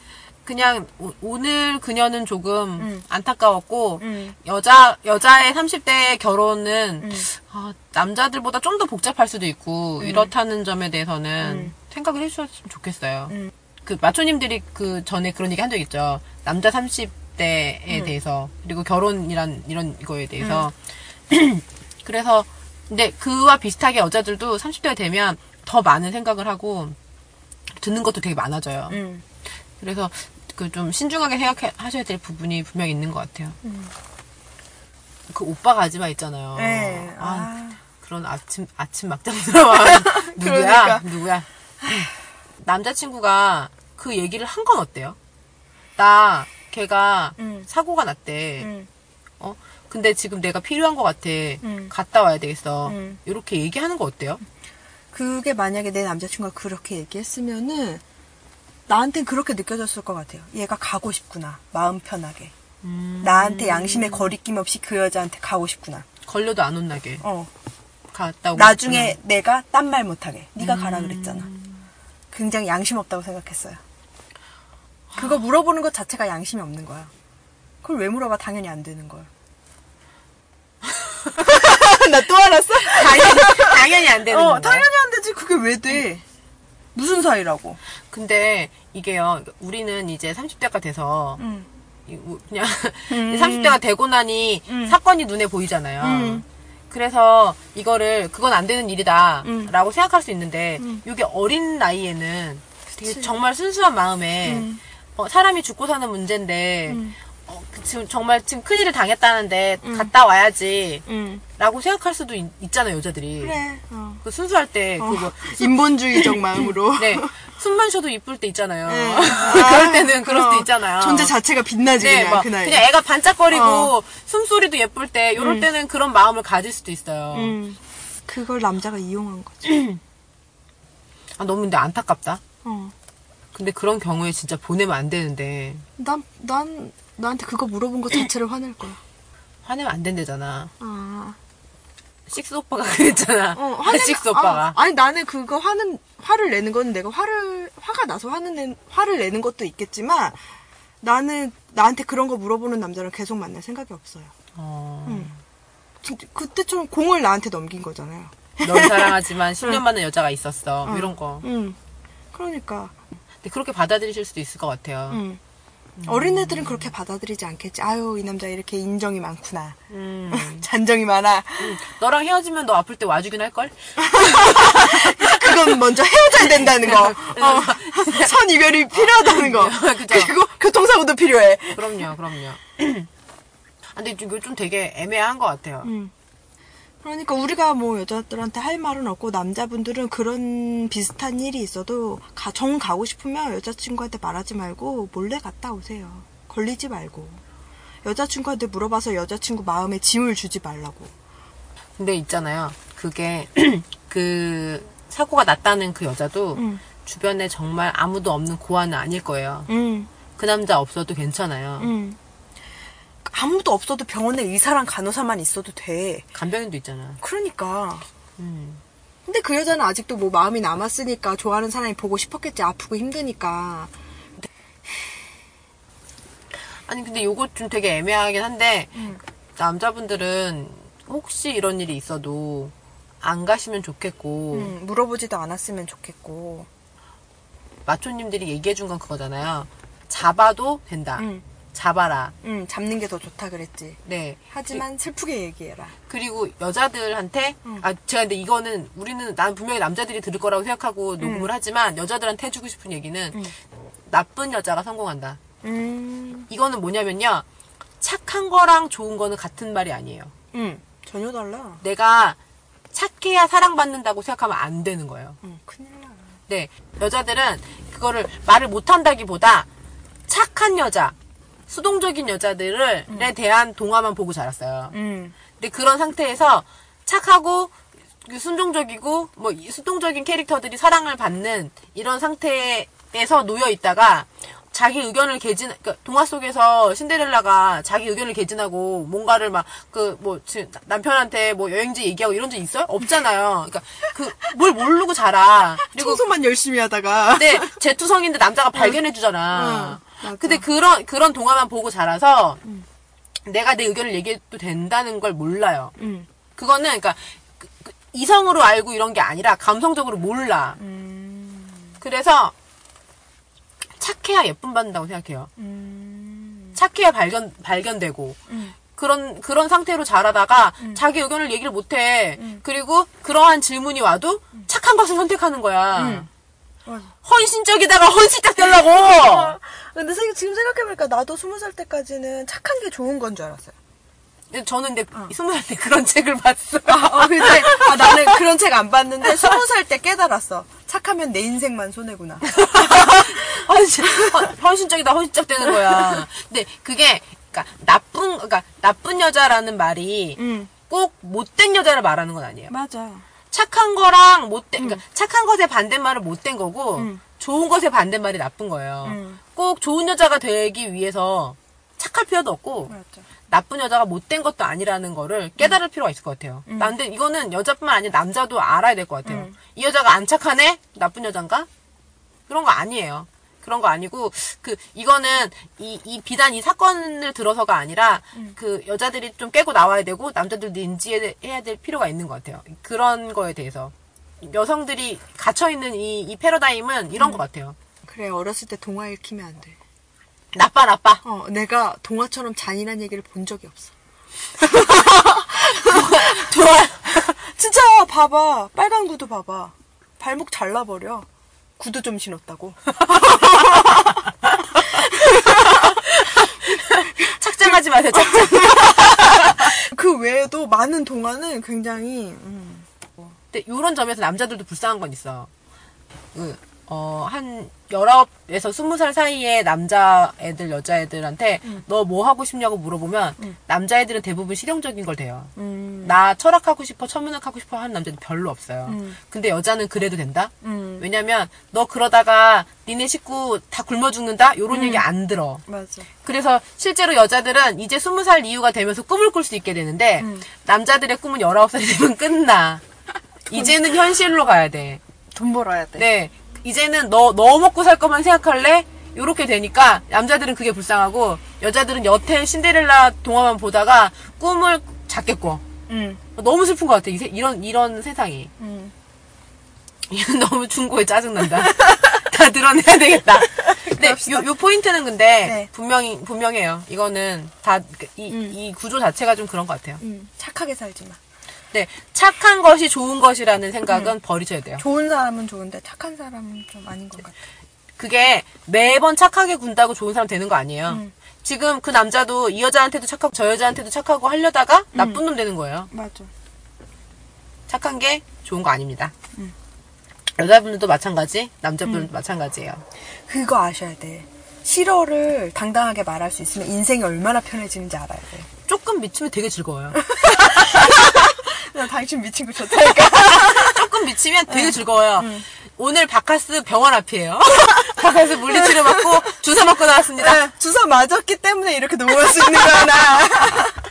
그냥 오, 늘 그녀는 조금 음. 안타까웠고, 음. 여자, 여자의 30대 결혼은, 음. 아, 남자들보다 좀 더 복잡할 수도 있고, 이렇다는 점에 대해서는 음. 생각을 해주셨으면 좋겠어요. 음. 그 마초님들이 그 전에 그런 얘기 한 적 있죠. 남자 30대에 음. 대해서, 그리고 결혼이란 이런 거에 대해서. 그래서, 근데 그와 비슷하게 여자들도 30대가 되면 더 많은 생각을 하고, 듣는 것도 되게 많아져요. 음. 그래서 그 좀 신중하게 생각하셔야 될 부분이 분명히 있는 것 같아요. 그 오빠가 아지마 있잖아요. 네. 아, 아. 그런 아침 아침 막장 드라마 누구야? 그러니까. 누구야? 남자친구가 그 얘기를 한 건 어때요? 나 걔가 음. 사고가 났대. 음. 어? 근데 지금 내가 필요한 것 같아. 음. 갔다 와야 되겠어. 음. 이렇게 얘기하는 거 어때요? 그게 만약에 내 남자친구가 그렇게 얘기했으면은 나한텐 그렇게 느껴졌을 것 같아요. 얘가 가고 싶구나. 마음 편하게. 음. 나한테 양심의 거리낌 없이 그 여자한테 가고 싶구나. 걸려도 안 혼나게 어. 갔다 오고 나중에 싶구나. 내가 딴 말 못하게. 네가 가라 그랬잖아. 굉장히 양심 없다고 생각했어요. 그거 물어보는 것 자체가 양심이 없는 거야. 그걸 왜 물어봐? 당연히 안 되는 걸. 나 또 알았어? 당연히 당연히 안 되는 어, 거예요. 당연히 안 되지. 그게 왜 돼? 무슨 사이라고? 근데 이게요, 우리는 이제 30대가 돼서 우- 그냥 음. 30대가 되고 나니 음. 사건이 눈에 보이잖아요. 음. 그래서 이거를 그건 안 되는 일이다라고 음. 생각할 수 있는데 음. 이게 어린 나이에는 되게 그치. 정말 순수한 마음에 음. 어, 사람이 죽고 사는 문제인데 음. 어, 그 지금 정말 지금 큰일을 당했다는데 음. 갔다 와야지 라고 응. 생각할 수도 있, 잖아요 여자들이. 그래. 어. 그 순수할 때 그거 인본주의적 마음으로. 네 숨만 쉬어도 이쁠 때 있잖아요. 네. 그럴 때는 그럴 어, 수도 있잖아요. 존재 자체가 빛나지 네, 그냥 막그 나이. 그냥 애가 반짝거리고 어. 숨소리도 예쁠 때 이럴 음. 때는 그런 마음을 가질 수도 있어요. 음. 그걸 남자가 이용한 거지. 아 너무 근데 안타깝다. 어. 근데 그런 경우에 진짜 보내면 안 되는데 난, 난, 나한테 그거 물어본 것 자체를 화낼 거야. 화내면 안 된대잖아. 아. 식스 오빠가 그랬잖아. 어, 화내면- 식스 오빠가. 아, 아니, 나는 그거 화는, 화를 내는 건 내가 화를, 화가 나서 화는, 내, 화를 내는 것도 있겠지만, 나는 나한테 그런 거 물어보는 남자를 계속 만날 생각이 없어요. 어, 음. 진짜 그때처럼 공을 나한테 넘긴 거잖아요. 널 사랑하지만 10년 만난 여자가 있었어. 뭐 어. 이런 거. 응. 그러니까, 근데 그렇게 받아들이실 수도 있을 것 같아요. 응. 어린애들은 그렇게 받아들이지 않겠지. 아유, 이 남자 이렇게 인정이 많구나. 음. 잔정이 많아. 너랑 헤어지면 너 아플 때 와주긴 할걸? 그건 먼저 헤어져야 된다는 거. 어, 선 이별이 필요하다는 거. 그리고 교통사고도 필요해. 그럼요, 그럼요. 아, 근데 이거 좀 되게 애매한 것 같아요. 음. 그러니까 우리가 뭐 여자들한테 할 말은 없고 남자분들은 그런 비슷한 일이 있어도 가, 정 가고 싶으면 여자친구한테 말하지 말고 몰래 갔다 오세요. 걸리지 말고. 여자친구한테 물어봐서 여자친구 마음에 짐을 주지 말라고. 근데 있잖아요. 그게 그 사고가 났다는 그 여자도 응. 주변에 정말 아무도 없는 고아는 아닐 거예요. 응. 그 남자 없어도 괜찮아요. 응. 아무도 없어도 병원에 의사랑 간호사만 있어도 돼. 간병인도 있잖아. 그러니까. 음. 근데 그 여자는 아직도 뭐 마음이 남았으니까 좋아하는 사람이 보고 싶었겠지. 아프고 힘드니까. 아니 근데 요거 좀 되게 애매하긴 한데 응. 남자분들은 혹시 이런 일이 있어도 안 가시면 좋겠고 응, 물어보지도 않았으면 좋겠고. 마초님들이 얘기해 준 건 그거잖아요. 잡아도 된다. 응. 잡아라. 음, 잡는 게 더 좋다 그랬지. 네. 하지만 슬프게 얘기해라. 그리고 여자들한테 음. 아 제가 근데 이거는 우리는 난 분명히 남자들이 들을 거라고 생각하고 녹음을 하지만 여자들한테 해주고 싶은 얘기는 음. 나쁜 여자가 성공한다. 음, 이거는 뭐냐면요. 착한 거랑 좋은 거는 같은 말이 아니에요. 음, 전혀 달라. 내가 착해야 사랑받는다고 생각하면 안 되는 거예요. 음, 큰일 나. 네. 여자들은 그거를 말을 못 한다기보다 착한 여자, 수동적인 여자들을 에 대한 동화만 보고 자랐어요. 음, 근데 그런 상태에서 착하고 그 순종적이고 뭐이 수동적인 캐릭터들이 사랑을 받는 이런 상태에서 놓여 있다가 자기 의견을 개진 그러니까 동화 속에서 신데렐라가 자기 의견을 개진하고 뭔가를 막 그 뭐 남편한테 뭐 여행지 얘기하고 이런 적 있어요? 없잖아요. 그러니까 그 뭘 모르고 자라. 그리고 청소만 열심히 하다가. 근데 제투성인데 남자가 발견해 주잖아. 응, 맞아. 근데 그런 그런 동화만 보고 자라서 내가 내 의견을 얘기해도 된다는 걸 몰라요. 음, 그거는 그러니까 그- 그 이성으로 알고 이런 게 아니라 감성적으로 몰라. 음, 그래서 착해야 예쁨 받는다고 생각해요. 음, 착해야 발견 발견되고 음. 그런 그런 상태로 자라다가 자기 의견을 얘기를 못해. 음. 그리고 그러한 질문이 와도 착한 것을 선택하는 거야. 음. 맞아. 헌신적이다가 헌신짝 되려고. 근데 생- 지금 생각해보니까 나도 스무 살 때까지는 착한 게 좋은 건 줄 알았어요. 근데 저는 근데 스무 살때 그런 책을 봤어요. 어, 근데 아, 나는 그런 책 안 봤는데 스무 살 때 깨달았어. 착하면 내 인생만 손해구나. 헌신, 헌- 헌신적이다 헌신짝 되는 거야. 근데 그게 그러니까 나쁜 그러니까 나쁜 여자라는 말이 응, 꼭 못된 여자를 말하는 건 아니에요. 맞아. 착한 거랑 못된 그러니까 착한 것의 반대말은 못된 거고 음. 좋은 것의 반대말이 나쁜 거예요. 음. 꼭 좋은 여자가 되기 위해서 착할 필요도 없고 맞아. 나쁜 여자가 못된 것도 아니라는 거를 깨달을 필요가 있을 것 같아요. 난데 이거는 여자뿐만 아니라 남자도 알아야 될 것 같아요. 음. 이 여자가 안 착하네? 나쁜 여잔가? 그런 거 아니에요. 그런 거 아니고 그 이거는 이, 이 비단 이 사건을 들어서가 아니라 그 여자들이 좀 깨고 나와야 되고 남자들도 인지해야 될 필요가 있는 것 같아요. 그런 거에 대해서 여성들이 갇혀 있는 이, 이 패러다임은 이런 것 같아요. 그래, 어렸을 때 동화 읽히면 안 돼. 나빠 나빠. 어, 내가 동화처럼 잔인한 얘기를 본 적이 없어. 좋아. 진짜 봐봐. 빨간 구두 봐봐. 발목 잘라버려. 구두 좀 신었다고. 착장하지 마세요. 착장. 그 외에도 많은 동화는 굉장히 음, 근데 이런 점에서 남자들도 불쌍한 건 있어. 그, 어, 한, 19에서 20살 사이에 남자애들, 여자애들한테 너뭐 하고 싶냐고 물어보면 남자애들은 대부분 실용적인 걸 돼요. 음, 나 철학하고 싶어, 천문학하고 싶어 하는 남자들 별로 없어요. 음. 근데 여자는 그래도 된다? 음, 왜냐면 너 그러다가 니네 식구 다 굶어 죽는다? 요런 얘기 안 들어. 맞아. 그래서 실제로 여자들은 이제 20살 이후가 되면서 꿈을 꿀 수 있게 되는데 음. 남자들의 꿈은 19살이 되면 끝나. 이제는 현실로 가야 돼. 돈 벌어야 돼. 네. 이제는 너, 너 먹고 살 것만 생각할래? 요렇게 되니까 남자들은 그게 불쌍하고 여자들은 여태 신데렐라 동화만 보다가 꿈을 작겠고. 음, 너무 슬픈 것 같아. 이 세- 이런, 이런 세상이. 음. 이건 너무 중고에 짜증난다. 다 드러내야 되겠다. 근데 요, 요 포인트는 근데 네. 분명히, 분명해요. 이거는 다, 이, 음. 이 구조 자체가 좀 그런 것 같아요. 음, 착하게 살지 마. 네. 착한 것이 좋은 것이라는 생각은 버리셔야 돼요. 좋은 사람은 좋은데 착한 사람은 좀 아닌 것 같아. 그게 매번 착하게 군다고 좋은 사람 되는 거 아니에요. 음. 지금 그 남자도 이 여자한테도 착하고 저 여자한테도 착하고 하려다가 음. 나쁜 놈 되는 거예요. 맞아. 착한 게 좋은 거 아닙니다. 음. 여자분들도 마찬가지, 남자분들도 마찬가지예요. 그거 아셔야 돼. 싫어를 당당하게 말할 수 있으면 인생이 얼마나 편해지는지 알아야 돼. 조금 미치면 되게 즐거워요. 나 당신 미친 거 좋다니까. 조금 미치면 되게 즐거워요. 오늘 바카스 병원 앞이에요. 바카스 물리치료 받고 주사 맞고 나왔습니다. 네, 주사 맞았기 때문에 이렇게 넘어갈 수 있는 거야, 나.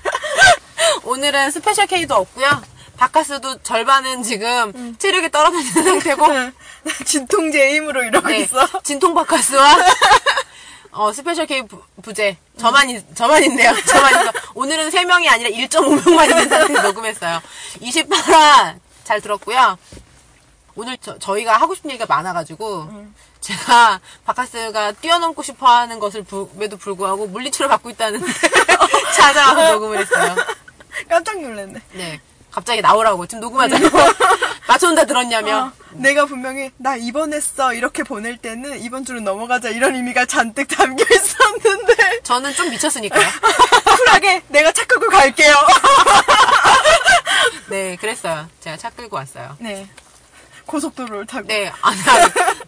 오늘은 스페셜 K도 없고요. 바카스도 절반은 지금 체력이 떨어져 있는 상태고 나 진통제 힘으로 이러고 네, 있어. 진통 바카스와 어, 스페셜 K 부, 부재 저만 있, 저만 있네요. 저만 있어. 오늘은 3명이 아니라 1.5명만 있는 상태에서 녹음했어요. 28화 잘 들었고요. 오늘 저, 희가 하고 싶은 얘기가 많아가지고 제가 바카스가 뛰어넘고 싶어 하는 것을 에도 불구하고 물리치료 받고 있다는데 찾아와서 녹음을 했어요. 깜짝 놀랐네. 네. 갑자기 나오라고 지금 녹음하자고 맞춰온다 들었냐며 어, 내가 분명히 나 입원했어 이렇게 보낼 때는 이번 주로 넘어가자 이런 의미가 잔뜩 담겨 있었는데 저는 좀 미쳤으니까요. 쿨하게 내가 차 끌고 갈게요. 네, 그랬어요. 제가 차 끌고 왔어요. 네. 고속도로를 타고. 네, 아니,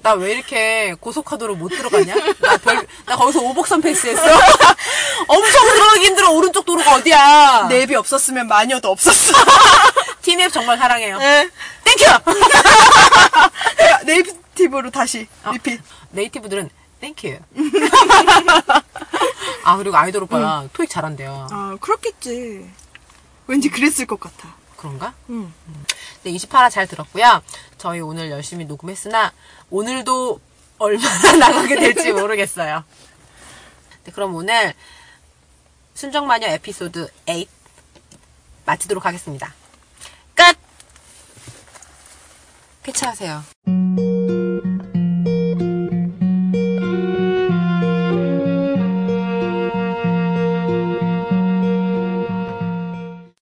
나왜 이렇게 고속화도로 못 들어갔냐? 나 별, 나 거기서 오복선 패스했어. 엄청 들어가기 힘들어, 오른쪽 도로가 어디야? 내비 없었으면 마녀도 없었어. 티맵 정말 사랑해요. 네. 땡큐! 네이티브로 다시 리핏. 네이티브들은 땡큐. 아, 그리고 아이돌 오빠가 토익 잘한대요. 아, 그렇겠지. 왠지 그랬을 것 같아. 그런가? 응. 네, 28화 잘 들었고요. 저희 오늘 열심히 녹음했으나 오늘도 얼마나 나가게 될지 모르겠어요. 네, 그럼 오늘 순정마녀 에피소드 8 마치도록 하겠습니다. 끝! 쾌차하세요.